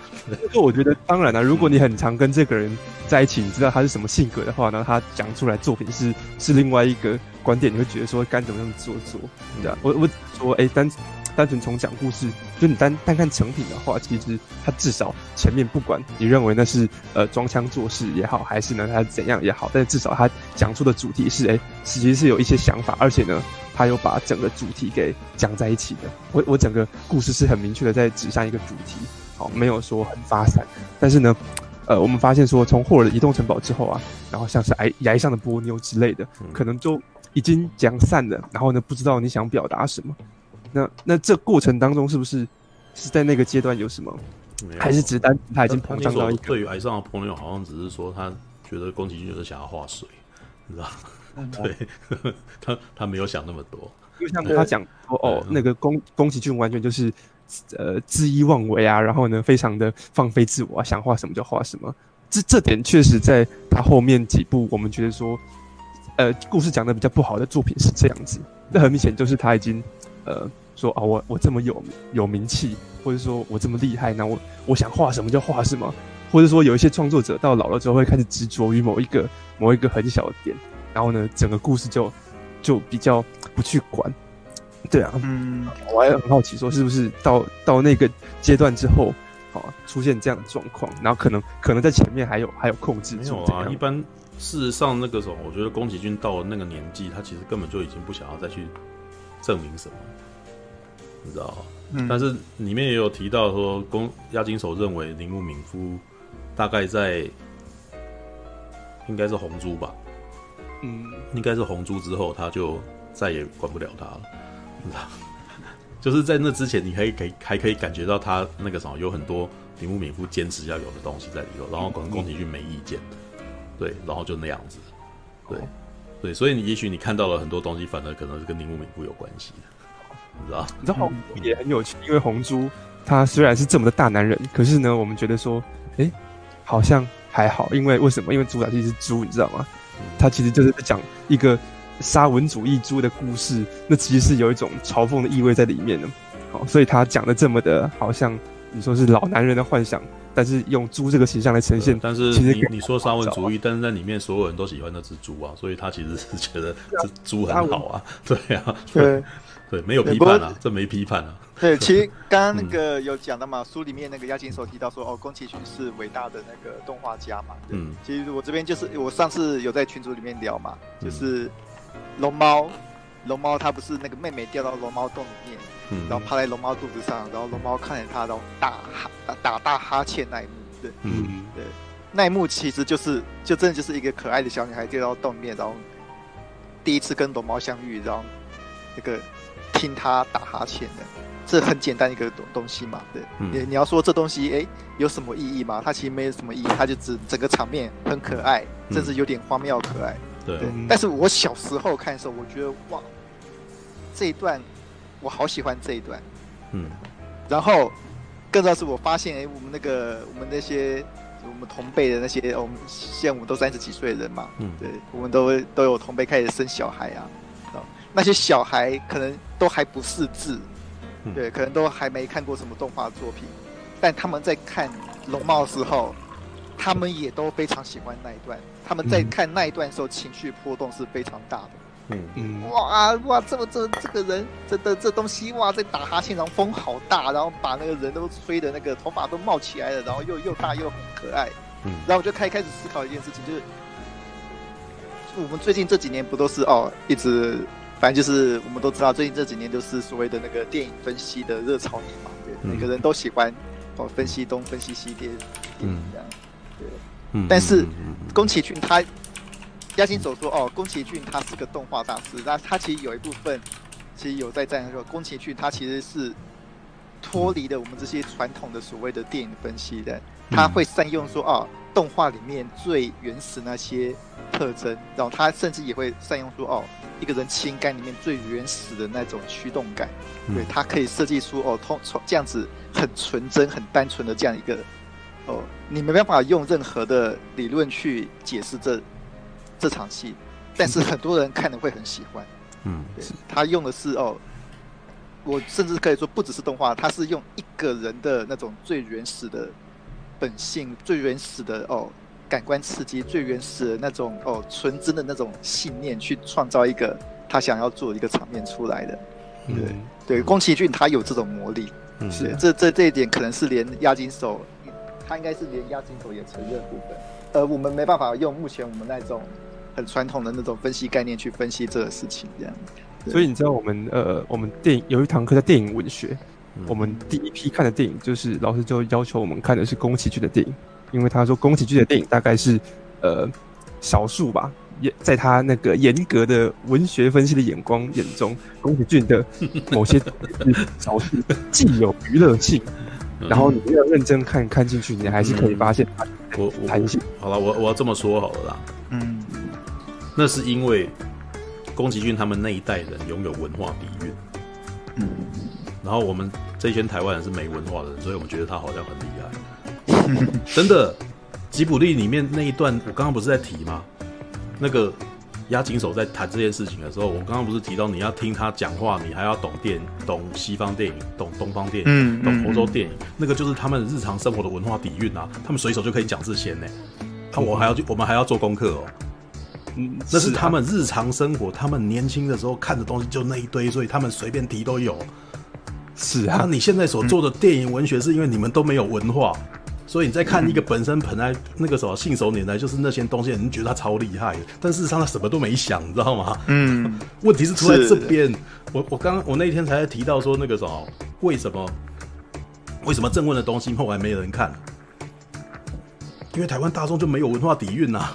就 我觉得，当然了，如果你很常跟这个人在一起，你知道他是什么性格的话，呢，他讲出来作品是是另外一个观点，你会觉得说该怎么样做做，对啊，我我说，哎、欸，单单纯从讲故事，就你单单看成品的话，其实它至少前面不管你认为那是呃装腔作势也好，还是呢它怎样也好，但是至少它讲出的主题是哎、欸，其实是有一些想法，而且呢，他有把整个主题给讲在一起的。我我整个故事是很明确的在指向一个主题。好，没有说很发散，但是呢，呃，我们发现说，从霍尔的移动城堡之后啊，然后像是崖崖上的波妞之类的，可能就已经讲散了。然后呢，不知道你想表达什么。那那这过程当中，是不是是在那个阶段有什么？还是只单他已经膨胀到一个？对于崖上的朋友，好像只是说他觉得宫崎骏就是想要画水，你知道？对，他他没有想那么多。就像他讲说，哦，那个宫宫崎骏完全就是。呃，恣意妄为啊，然后呢，非常的放飞自我啊，想画什么就画什么。这这点确实在他后面几部，我们觉得说，呃，故事讲的比较不好的作品是这样子。那很明显就是他已经，呃，说啊，我我这么有有名气，或者说我这么厉害，那我我想画什么就画什么，或者说有一些创作者到老了之后会开始执着于某一个某一个很小的点，然后呢，整个故事就就比较不去管。对啊，嗯，我还很好奇，说是不是到到那个阶段之后，啊，出现这样的状况，然后可能可能在前面还有还有控制。没有啊，一般事实上那个时候，我觉得宫崎骏到了那个年纪，他其实根本就已经不想要再去证明什么，你知道、嗯、但是里面也有提到说，宫押金守认为铃木敏夫大概在应该是红猪吧，嗯，应该是红猪之后，他就再也管不了他了。你知道就是在那之前，你可以可以还可以感觉到他那个什么，有很多铃木敏夫坚持要有的东西在里头，然后可能宫崎骏没意见，对，然后就那样子，对，对，所以你也许你看到了很多东西，反而可能是跟铃木敏夫有关系的，你知道？你知道也很有趣，因为红猪他虽然是这么的大男人，可是呢，我们觉得说，哎，好像还好，因为为什么？因为主角其实是猪，你知道吗？他其实就是在讲一个。沙文主义猪的故事，那其实是有一种嘲讽的意味在里面的。好，所以他讲的这么的，好像你说是老男人的幻想，但是用猪这个形象来呈现。但是你你说沙文主义，但是在里面所有人都喜欢那只猪啊，所以他其实是觉得这猪很好啊。对啊，对对，没有批判啊，这没批判啊。对，其实 刚刚那个有讲到嘛，书里面那个押井守提到说，哦，宫崎骏是伟大的那个动画家嘛。嗯，其实我这边就是我上次有在群组里面聊嘛，就是。龙猫，龙猫，它不是那个妹妹掉到龙猫洞里面，嗯、然后趴在龙猫肚子上，然后龙猫看着它，然后打哈打，打大哈欠那一幕，对，嗯，对，那一幕其实就是就真的就是一个可爱的小女孩掉到洞里面，然后第一次跟龙猫相遇，然后那个听他打哈欠的，这很简单一个东东西嘛，对，嗯、你你要说这东西哎有什么意义吗？它其实没有什么意义，它就只整个场面很可爱，甚至有点荒谬可爱。对，但是我小时候看的时候，我觉得哇，这一段我好喜欢这一段，嗯，然后更重要是我发现，哎，我们那个我们那些我们同辈的那些，我们现在我们都三十几岁的人嘛，嗯，对，我们都都有同辈开始生小孩啊，那些小孩可能都还不识字，对，可能都还没看过什么动画作品，但他们在看龙猫的时候，他们也都非常喜欢那一段。他们在看那一段的时候，情绪波动是非常大的。嗯嗯，哇哇，这么这这个人，这的这东西哇，在打哈欠，然后风好大，然后把那个人都吹的那个头发都冒起来了，然后又又大又很可爱。嗯，然后我就开开始思考一件事情，就是我们最近这几年不都是哦，一直反正就是我们都知道，最近这几年都是所谓的那个电影分析的热潮年嘛，对，每个人都喜欢哦分析东分析西电电影这样，对。但是，宫崎骏他，押井守说哦，宫崎骏他是个动画大师，那他其实有一部分，其实有在这样说，宫崎骏他其实是脱离了我们这些传统的所谓的电影分析的，他会善用说哦，动画里面最原始那些特征，然后他甚至也会善用说哦，一个人情感里面最原始的那种驱动感。嗯、对，他可以设计出哦，通从这样子很纯真、很单纯的这样一个哦，你没办法用任何的理论去解释这这场戏，但是很多人看了会很喜欢。嗯，对，他用的是哦，我甚至可以说不只是动画，他是用一个人的那种最原始的本性、最原始的哦。感官刺激最原始的那种哦，纯真的那种信念，去创造一个他想要做的一个场面出来的。对、嗯、对，宫崎骏他有这种魔力，嗯、是、啊、这这这一点可能是连押金手，他应该是连押金手也承认部分。呃，我们没办法用目前我们那种很传统的那种分析概念去分析这个事情，这样。所以你知道我们呃，我们电影有一堂课叫电影文学，嗯、我们第一批看的电影就是老师就要求我们看的是宫崎骏的电影。因为他说宫崎骏的电影大概是，呃，少数吧，也在他那个严格的文学分析的眼光眼中，宫崎骏的某些 少数既有娱乐性，然后你要认真看看进去，你还是可以发现我弹性。好了，我我要这么说好了啦，嗯，那是因为宫崎骏他们那一代人拥有文化底蕴，嗯，然后我们这一圈台湾人是没文化的人，所以我们觉得他好像很厉害。真的，吉卜力里面那一段，我刚刚不是在提吗？那个押井守在谈这件事情的时候，我刚刚不是提到你要听他讲话，你还要懂电影，懂西方电影，懂东方电影，嗯，懂欧洲电影，那个就是他们日常生活的文化底蕴啊。他们随手就可以讲这些呢。啊，我还要去，我们还要做功课哦。嗯，那是他们日常生活，他们年轻的时候看的东西就那一堆，所以他们随便提都有。是啊，那你现在所做的电影文学，是因为你们都没有文化。所以你在看一个本身本来那个什么信手拈来就是那些东西，你觉得他超厉害，但事实上他什么都没想，你知道吗？嗯，问题是出在这边。我我刚我那一天才提到说那个什么，为什么为什么正问的东西后来没人看？因为台湾大众就没有文化底蕴呐。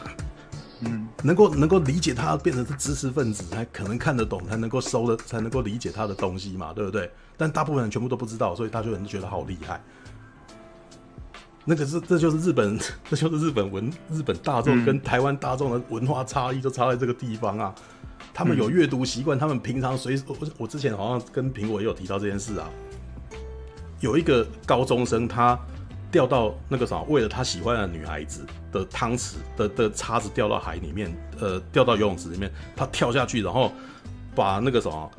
嗯，能够能够理解他变成是知识分子，才可能看得懂，才能够收的，才能够理解他的东西嘛，对不对？但大部分人全部都不知道，所以他就人觉得好厉害。那个是，这就是日本，这就是日本文日本大众跟台湾大众的文化差异，就差在这个地方啊。他们有阅读习惯，他们平常随我我之前好像跟苹果也有提到这件事啊。有一个高中生，他掉到那个啥，为了他喜欢的女孩子的汤匙的的叉子掉到海里面，呃，掉到游泳池里面，他跳下去，然后把那个什么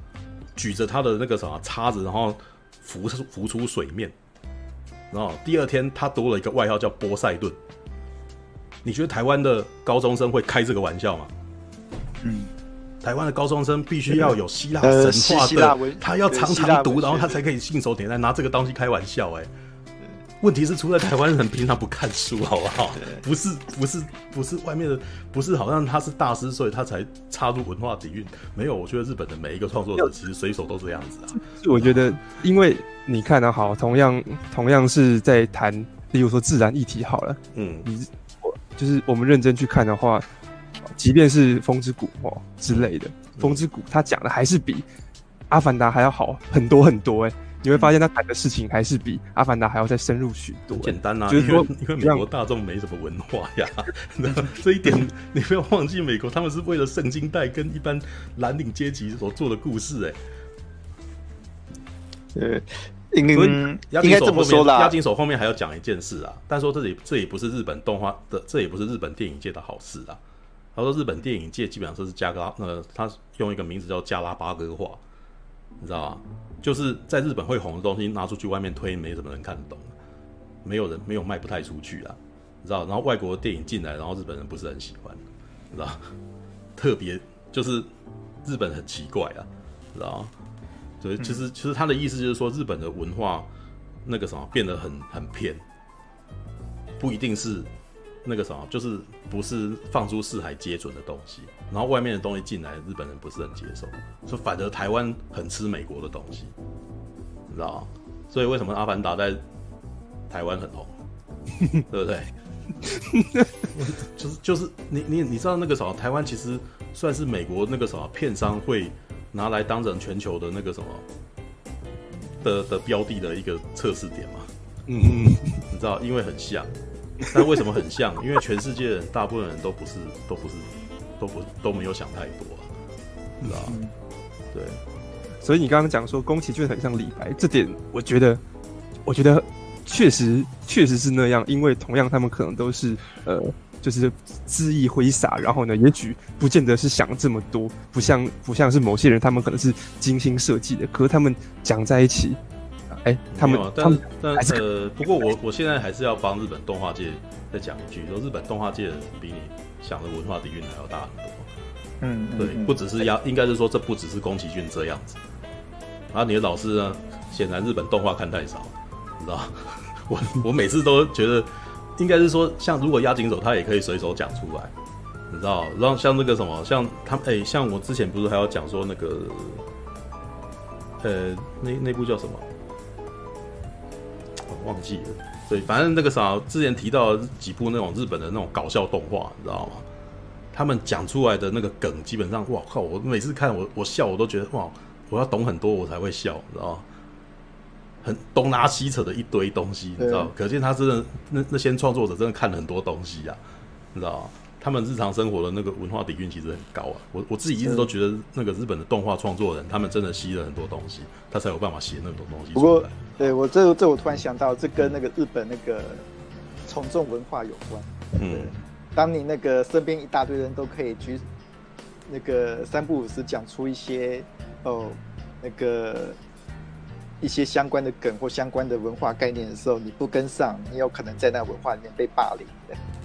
举着他的那个什么叉子，然后浮出浮出水面。然后第二天，他多了一个外号叫波塞顿。你觉得台湾的高中生会开这个玩笑吗？嗯，台湾的高中生必须要有希腊神话的，呃、他要常常读，然后他才可以信手拈来拿这个东西开玩笑。哎，问题是出在台湾人平常不看书，好不好？不是，不是，不是外面的，不是好像他是大师，所以他才插入文化底蕴。没有，我觉得日本的每一个创作者其实随手都这样子啊。我觉得，因为。你看得好，同样同样是在谈，例如说自然议题好了，嗯，你我就是我们认真去看的话，即便是风之谷哦之类的，风之谷他讲的还是比阿凡达还要好很多很多哎，你会发现他谈的事情还是比阿凡达还要再深入许多。简单啊，就是说因为美国大众没什么文化呀 这一点你不要忘记，美国他们是为了圣经带跟一般蓝领阶级所做的故事哎。呃，应该应该这么说啦。押金手后面还要讲一件事啊，但说这里这也不是日本动画的，这也不是日本电影界的好事啊。他说日本电影界基本上都是加拉，呃，他用一个名字叫加拉巴哥化，你知道吗？就是在日本会红的东西拿出去外面推，没什么人看得懂，没有人没有卖不太出去啊，你知道？然后外国电影进来，然后日本人不是很喜欢，你知道？特别就是日本很奇怪啊，知道所以，其实其实他的意思就是说，日本的文化那个什么变得很很偏，不一定是那个什么，就是不是放诸四海皆准的东西。然后外面的东西进来，日本人不是很接受，所以反而台湾很吃美国的东西，你知道吗？所以为什么《阿凡达》在台湾很红，对不对？就 是就是你你你知道那个什么，台湾其实算是美国那个什么片商会。拿来当成全球的那个什么的的标的的一个测试点嘛？嗯嗯，你知道，因为很像。但为什么很像？因为全世界人大部分人都不是，都不是，都不都没有想太多啊。你知道吗？对。所以你刚刚讲说宫崎骏很像李白，这点我觉得，我觉得确实确实是那样，因为同样他们可能都是呃，就是恣意挥洒，然后呢，也许不见得是想这么多，不像不像是某些人，他们可能是精心设计的，可是他们讲在一起，哎、欸，他们但他们但呃，不过我我现在还是要帮日本动画界再讲一句，说日本动画界的比你想的文化底蕴还要大很多。嗯，对，不只是压，应该是说这不只是宫崎骏这样子。然后你的老师呢，显然日本动画看太少，你知道？我我每次都觉得，应该是说，像如果押井守他也可以随手讲出来，你知道？然后像那个什么，像他哎、欸，像我之前不是还要讲说那个，呃，那那部叫什么？我忘记了。对，反正那个啥，之前提到几部那种日本的那种搞笑动画，你知道吗？他们讲出来的那个梗，基本上，哇靠！我每次看我我笑，我都觉得哇，我要懂很多我才会笑，你知道吗？很东拉西扯的一堆东西，你知道？可见他真的那那些创作者真的看了很多东西啊，你知道吗？他们日常生活的那个文化底蕴其实很高啊。我我自己一直都觉得，那个日本的动画创作人，他们真的吸了很多东西，他才有办法写那么多东西。不过，对我这这我突然想到，这跟那个日本那个从众文化有关。嗯。当你那个身边一大堆人都可以去那个三不五时讲出一些哦那个一些相关的梗或相关的文化概念的时候，你不跟上，你有可能在那文化里面被霸凌的。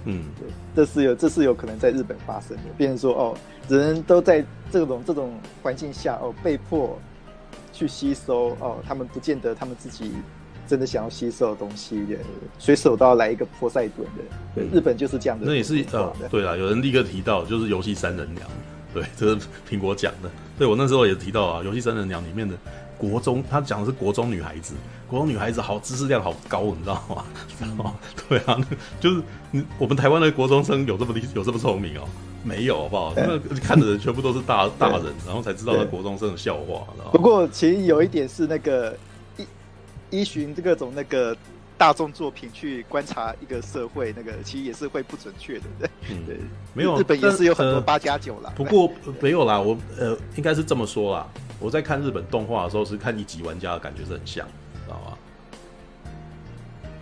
嗯，对，这是有这是有可能在日本发生的。变成说哦，人都在这种这种环境下哦，被迫去吸收哦，他们不见得他们自己。真的想要吸收的东西的，随手都要来一个波塞顿的。对，日本就是这样的。那也是呃，对啦，有人立刻提到，就是游戏三人娘，对，这是苹果讲的。对，我那时候也提到啊，游戏三人娘里面的国中，他讲的是国中女孩子，国中女孩子好知识量好高，你知道吗？嗯、对啊，就是我们台湾的国中生有这么有这么聪明哦？没有，好不好？那看的人全部都是大 大人，然后才知道那国中生的笑话。不过其实有一点是那个。依依循这各种那个大众作品去观察一个社会，那个其实也是会不准确的，对，嗯、对，没有，日本也是有很多八加九啦。不过没有啦，我呃，应该是这么说啦。我在看日本动画的时候，是看一级玩家的感觉是很像？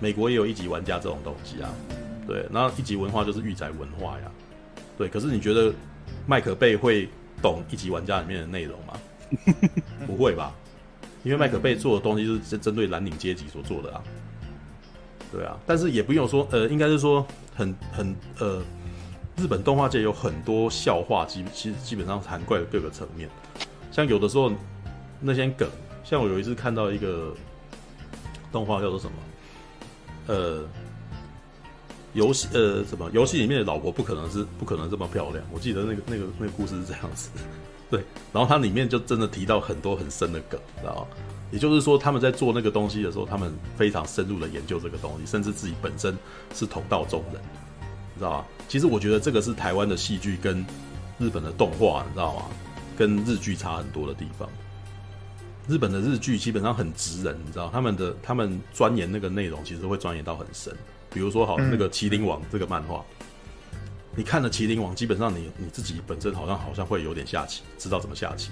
美国也有一级玩家这种东西啊，对，然后一级文化就是御宅文化呀，对。可是你觉得麦可贝会懂一级玩家里面的内容吗？不会吧？因为麦可贝做的东西是针对蓝领阶级所做的啊，对啊，但是也不用说，呃，应该是说很很呃，日本动画界有很多笑话，基其实基本上涵盖了各个层面，像有的时候那些梗，像我有一次看到一个动画叫做什么，呃，游戏呃什么游戏里面的老婆不可能是不可能这么漂亮，我记得那个那个那个故事是这样子。对，然后它里面就真的提到很多很深的梗，知道吗？也就是说，他们在做那个东西的时候，他们非常深入的研究这个东西，甚至自己本身是同道中人，你知道吗？其实我觉得这个是台湾的戏剧跟日本的动画，你知道吗？跟日剧差很多的地方。日本的日剧基本上很直人，你知道，他们的他们钻研那个内容，其实会钻研到很深。比如说，好那个《麒麟王》这个漫画。你看了《麒麟王》，基本上你你自己本身好像好像会有点下棋，知道怎么下棋。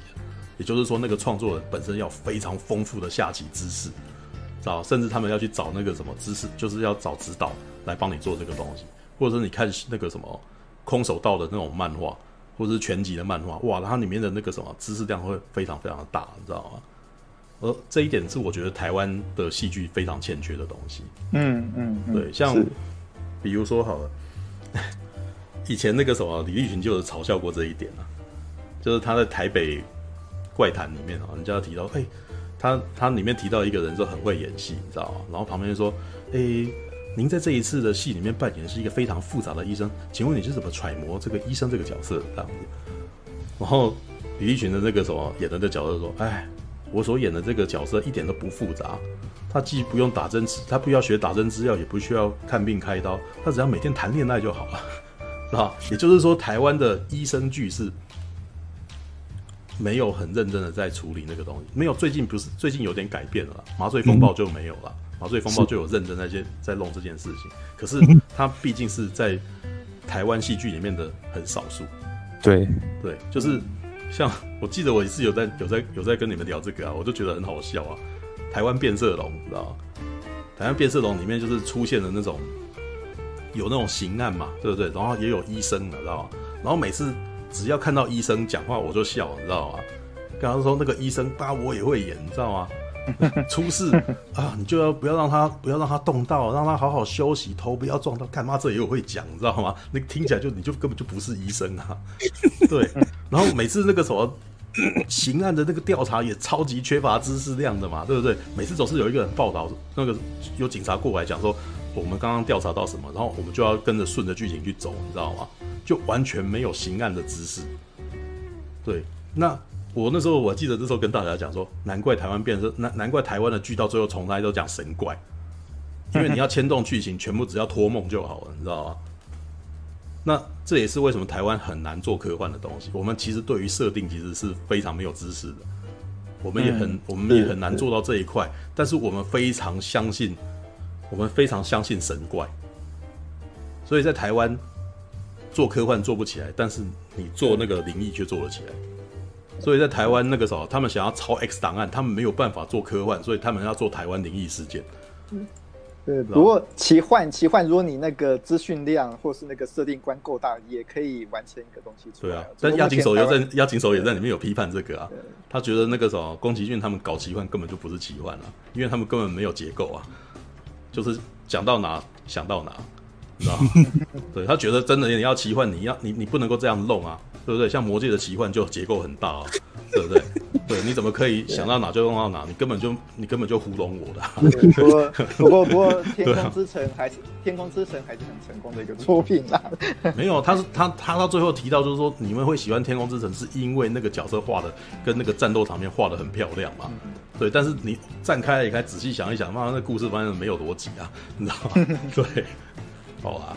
也就是说，那个创作人本身要非常丰富的下棋知识，知道？甚至他们要去找那个什么知识，就是要找指导来帮你做这个东西。或者是你看那个什么空手道的那种漫画，或者是拳击的漫画，哇，它里面的那个什么知识量会非常非常的大，你知道吗？而这一点是我觉得台湾的戏剧非常欠缺的东西。嗯嗯，嗯，对，像比如说好了。以前那个什么李立群就有嘲笑过这一点啊，就是他在台北怪谈里面啊，人家提到，哎、欸，他他里面提到一个人说很会演戏，你知道吗？然后旁边就说，哎、欸，您在这一次的戏里面扮演的是一个非常复杂的医生，请问你是怎么揣摩这个医生这个角色这样子？然后李立群的那个什么演的这个角色说，哎，我所演的这个角色一点都不复杂，他既不用打针，他不要学打针吃药，也不需要看病开刀，他只要每天谈恋爱就好了。是 吧，也就是说，台湾的医生剧是没有很认真的在处理那个东西，没有。最近不是最近有点改变了，麻醉风暴就没有了，嗯、麻醉风暴就有认真在在在弄这件事情。可是他毕竟是在台湾戏剧里面的很少数。对对，就是像我记得我也是有在有在有在跟你们聊这个啊，我就觉得很好笑啊。台湾变色龙，知道吗？台湾变色龙里面就是出现了那种有那种刑案嘛，对不对？然后也有医生的，知道吗？然后每次只要看到医生讲话，我就笑，你知道吗？刚刚说那个医生，爸，我也会演，你知道吗？出事啊，你就要不要让他不要让他动到，让他好好休息，头不要撞到。干妈这也有会讲，你知道吗？那听起来就你就根本就不是医生啊。对，然后每次那个什么 刑案的那个调查也超级缺乏知识量的嘛，对不对？每次总是有一个人报道，那个有警察过来讲说，我们刚刚调查到什么，然后我们就要跟着顺着剧情去走，你知道吗？就完全没有刑案的知识。对，那。我那时候我记得那时候跟大家讲说，难怪台湾变成难难怪台湾的剧到最后从来都讲神怪，因为你要牵动剧情，全部只要托梦就好了，你知道吗？那这也是为什么台湾很难做科幻的东西。我们其实对于设定其实是非常没有知识的，我们也很我们也很难做到这一块。但是我们非常相信，我们非常相信神怪，所以在台湾做科幻做不起来，但是你做那个灵异却做得起来。所以在台湾那个时候，他们想要抄 X 档案，他们没有办法做科幻，所以他们要做台湾灵异事件。嗯，对。不过奇幻，奇幻，如果你那个资讯量或是那个设定观够大，也可以完成一个东西出来。对啊，但押井守也在押井守也在里面有批判这个啊，他觉得那个什么宫崎骏他们搞奇幻根本就不是奇幻啊，因为他们根本没有结构啊，就是讲到哪想到哪，你知道吗？对，他觉得真的你要奇幻，你要你你不能够这样弄啊。对不对？像魔界的奇幻就结构很大啊，对不对？对，你怎么可以想到哪就用到哪？你根本就你根本就糊弄我的。不过不过不过，天空之城还是天空之城还是很成功的一个作品啦。没有，他是他他到最后提到就是说，你们会喜欢天空之城，是因为那个角色画的跟那个战斗场面画的很漂亮嘛？对，但是你站开一，开仔细想一想，妈，那故事反正没有逻辑啊，你知道吗？对，好啊。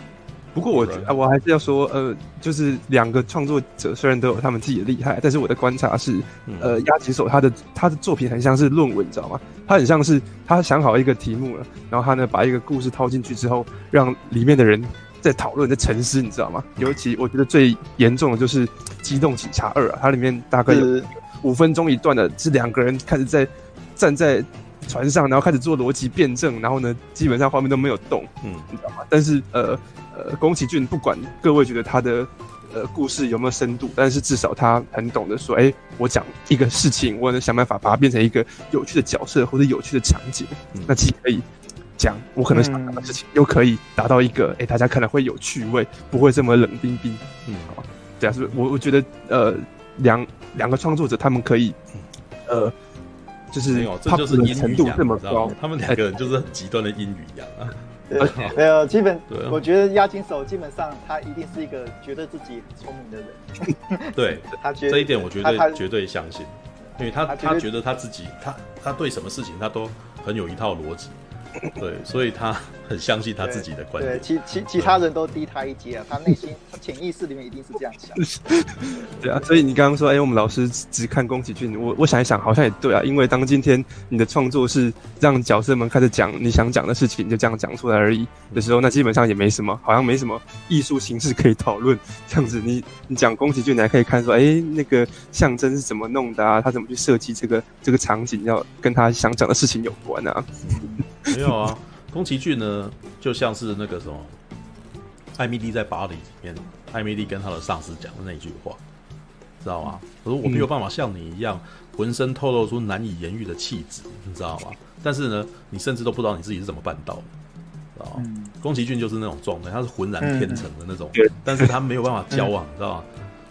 不过我我还是要说，呃，就是两个创作者虽然都有他们自己的厉害，但是我的观察是，呃，押井守他的他的作品很像是论文，你知道吗？他很像是他想好一个题目了，然后他呢把一个故事套进去之后，让里面的人在讨论、在沉思，你知道吗？尤其我觉得最严重的就是《机动警察二》啊，它里面大概有五分钟一段的，是两个人开始在站在船上，然后开始做逻辑辩证，然后呢，基本上画面都没有动，嗯，你知道吗？但是呃。呃，宫崎骏不管各位觉得他的呃故事有没有深度，但是至少他很懂得说，哎、欸，我讲一个事情，我能想办法把它变成一个有趣的角色或者有趣的场景，嗯、那既可以讲我可能想讲的事情，嗯、又可以达到一个，哎、欸，大家可能会有趣味，不会这么冷冰冰。嗯，好，这样是不是？我我觉得，呃，两两个创作者他们可以，呃，就是没有，这就是阴程度这么高，他们两个人就是很极端的英语一样啊。对，没有，基本，我觉得押金手基本上他一定是一个觉得自己很聪明的人。对，他觉得这一点我绝对绝对相信，因为他他觉得他自己他他对什么事情他都很有一套逻辑。对，所以他很相信他自己的观点。对，其其其他人都低他一阶啊，他内心他潜意识里面一定是这样想。对啊，所以你刚刚说，哎、欸，我们老师只看宫崎骏，我我想一想，好像也对啊。因为当今天你的创作是让角色们开始讲你想讲的事情，就这样讲出来而已的时候，那基本上也没什么，好像没什么艺术形式可以讨论。这样子你，你你讲宫崎骏，你还可以看说，哎、欸，那个象征是怎么弄的啊？他怎么去设计这个这个场景，要跟他想讲的事情有关啊？没有啊，宫崎骏呢，就像是那个什么，艾米丽在巴黎里面，艾米丽跟她的上司讲的那一句话，知道吗？我说我没有办法像你一样，浑身透露出难以言喻的气质，你知道吗？但是呢，你甚至都不知道你自己是怎么办到的，知道吗？宫崎骏就是那种状态，他是浑然天成的那种，但是他没有办法教啊，你知道吗？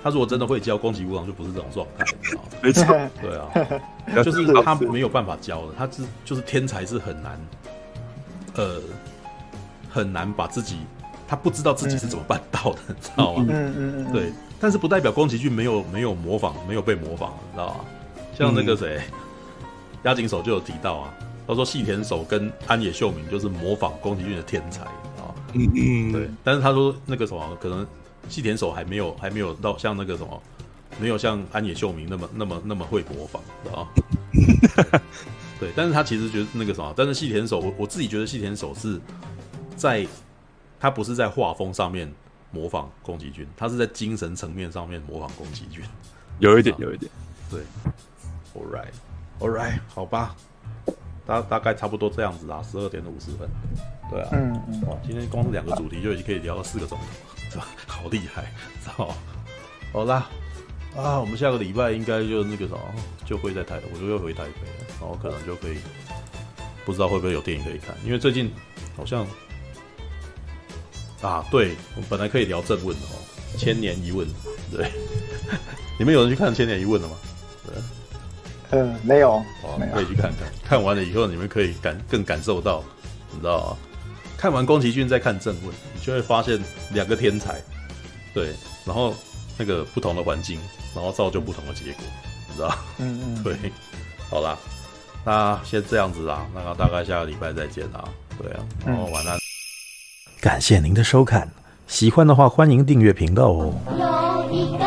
他如果真的会教宫崎吾朗，就不是这种状态，你知道吗？没错，对啊，就是他没有办法教的，他是就是天才是很难，呃，很难把自己，他不知道自己是怎么办到的，你知道吗？嗯嗯嗯，对，但是不代表宫崎骏没有没有模仿，没有被模仿，你知道吗？像那个谁，押井守就有提到啊，他说细田守跟安野秀明就是模仿宫崎骏的天才，啊，嗯嗯，对，但是他说那个什么可能。细田守还没有还没有到像那个什么，没有像安野秀明那么那么那么会模仿，知道吗？对，但是他其实觉得那个什么，但是细田守，我我自己觉得细田守是在，他不是在画风上面模仿宫崎骏，他是在精神层面上面模仿宫崎骏，有一点，有一点。对，All right，All right，好吧，大大概差不多这样子啦，十二点五十分。对啊，嗯嗯，哇，今天光是两个主题就已经可以聊了四个钟头，是吧？好厉害，知道？好啦，啊，我们下个礼拜应该就那个什么，就会在台，我就又回台北，然后可能就可以，不知道会不会有电影可以看，因为最近好像。啊，对，我们本来可以聊正问的哦，《千年一问》对，你们有人去看《千年一问》了吗？对，嗯，没有，哦，可以去看看，看完了以后你们可以感更感受到，你知道啊，看完宫崎骏再看正问，你就会发现两个天才，对，然后那个不同的环境，然后造就不同的结果，你知道？嗯嗯，对，好啦，那先这样子啊，那个大概下个礼拜再见啊，对啊，然后晚安。感谢您的收看，喜欢的话欢迎订阅频道哦。有一个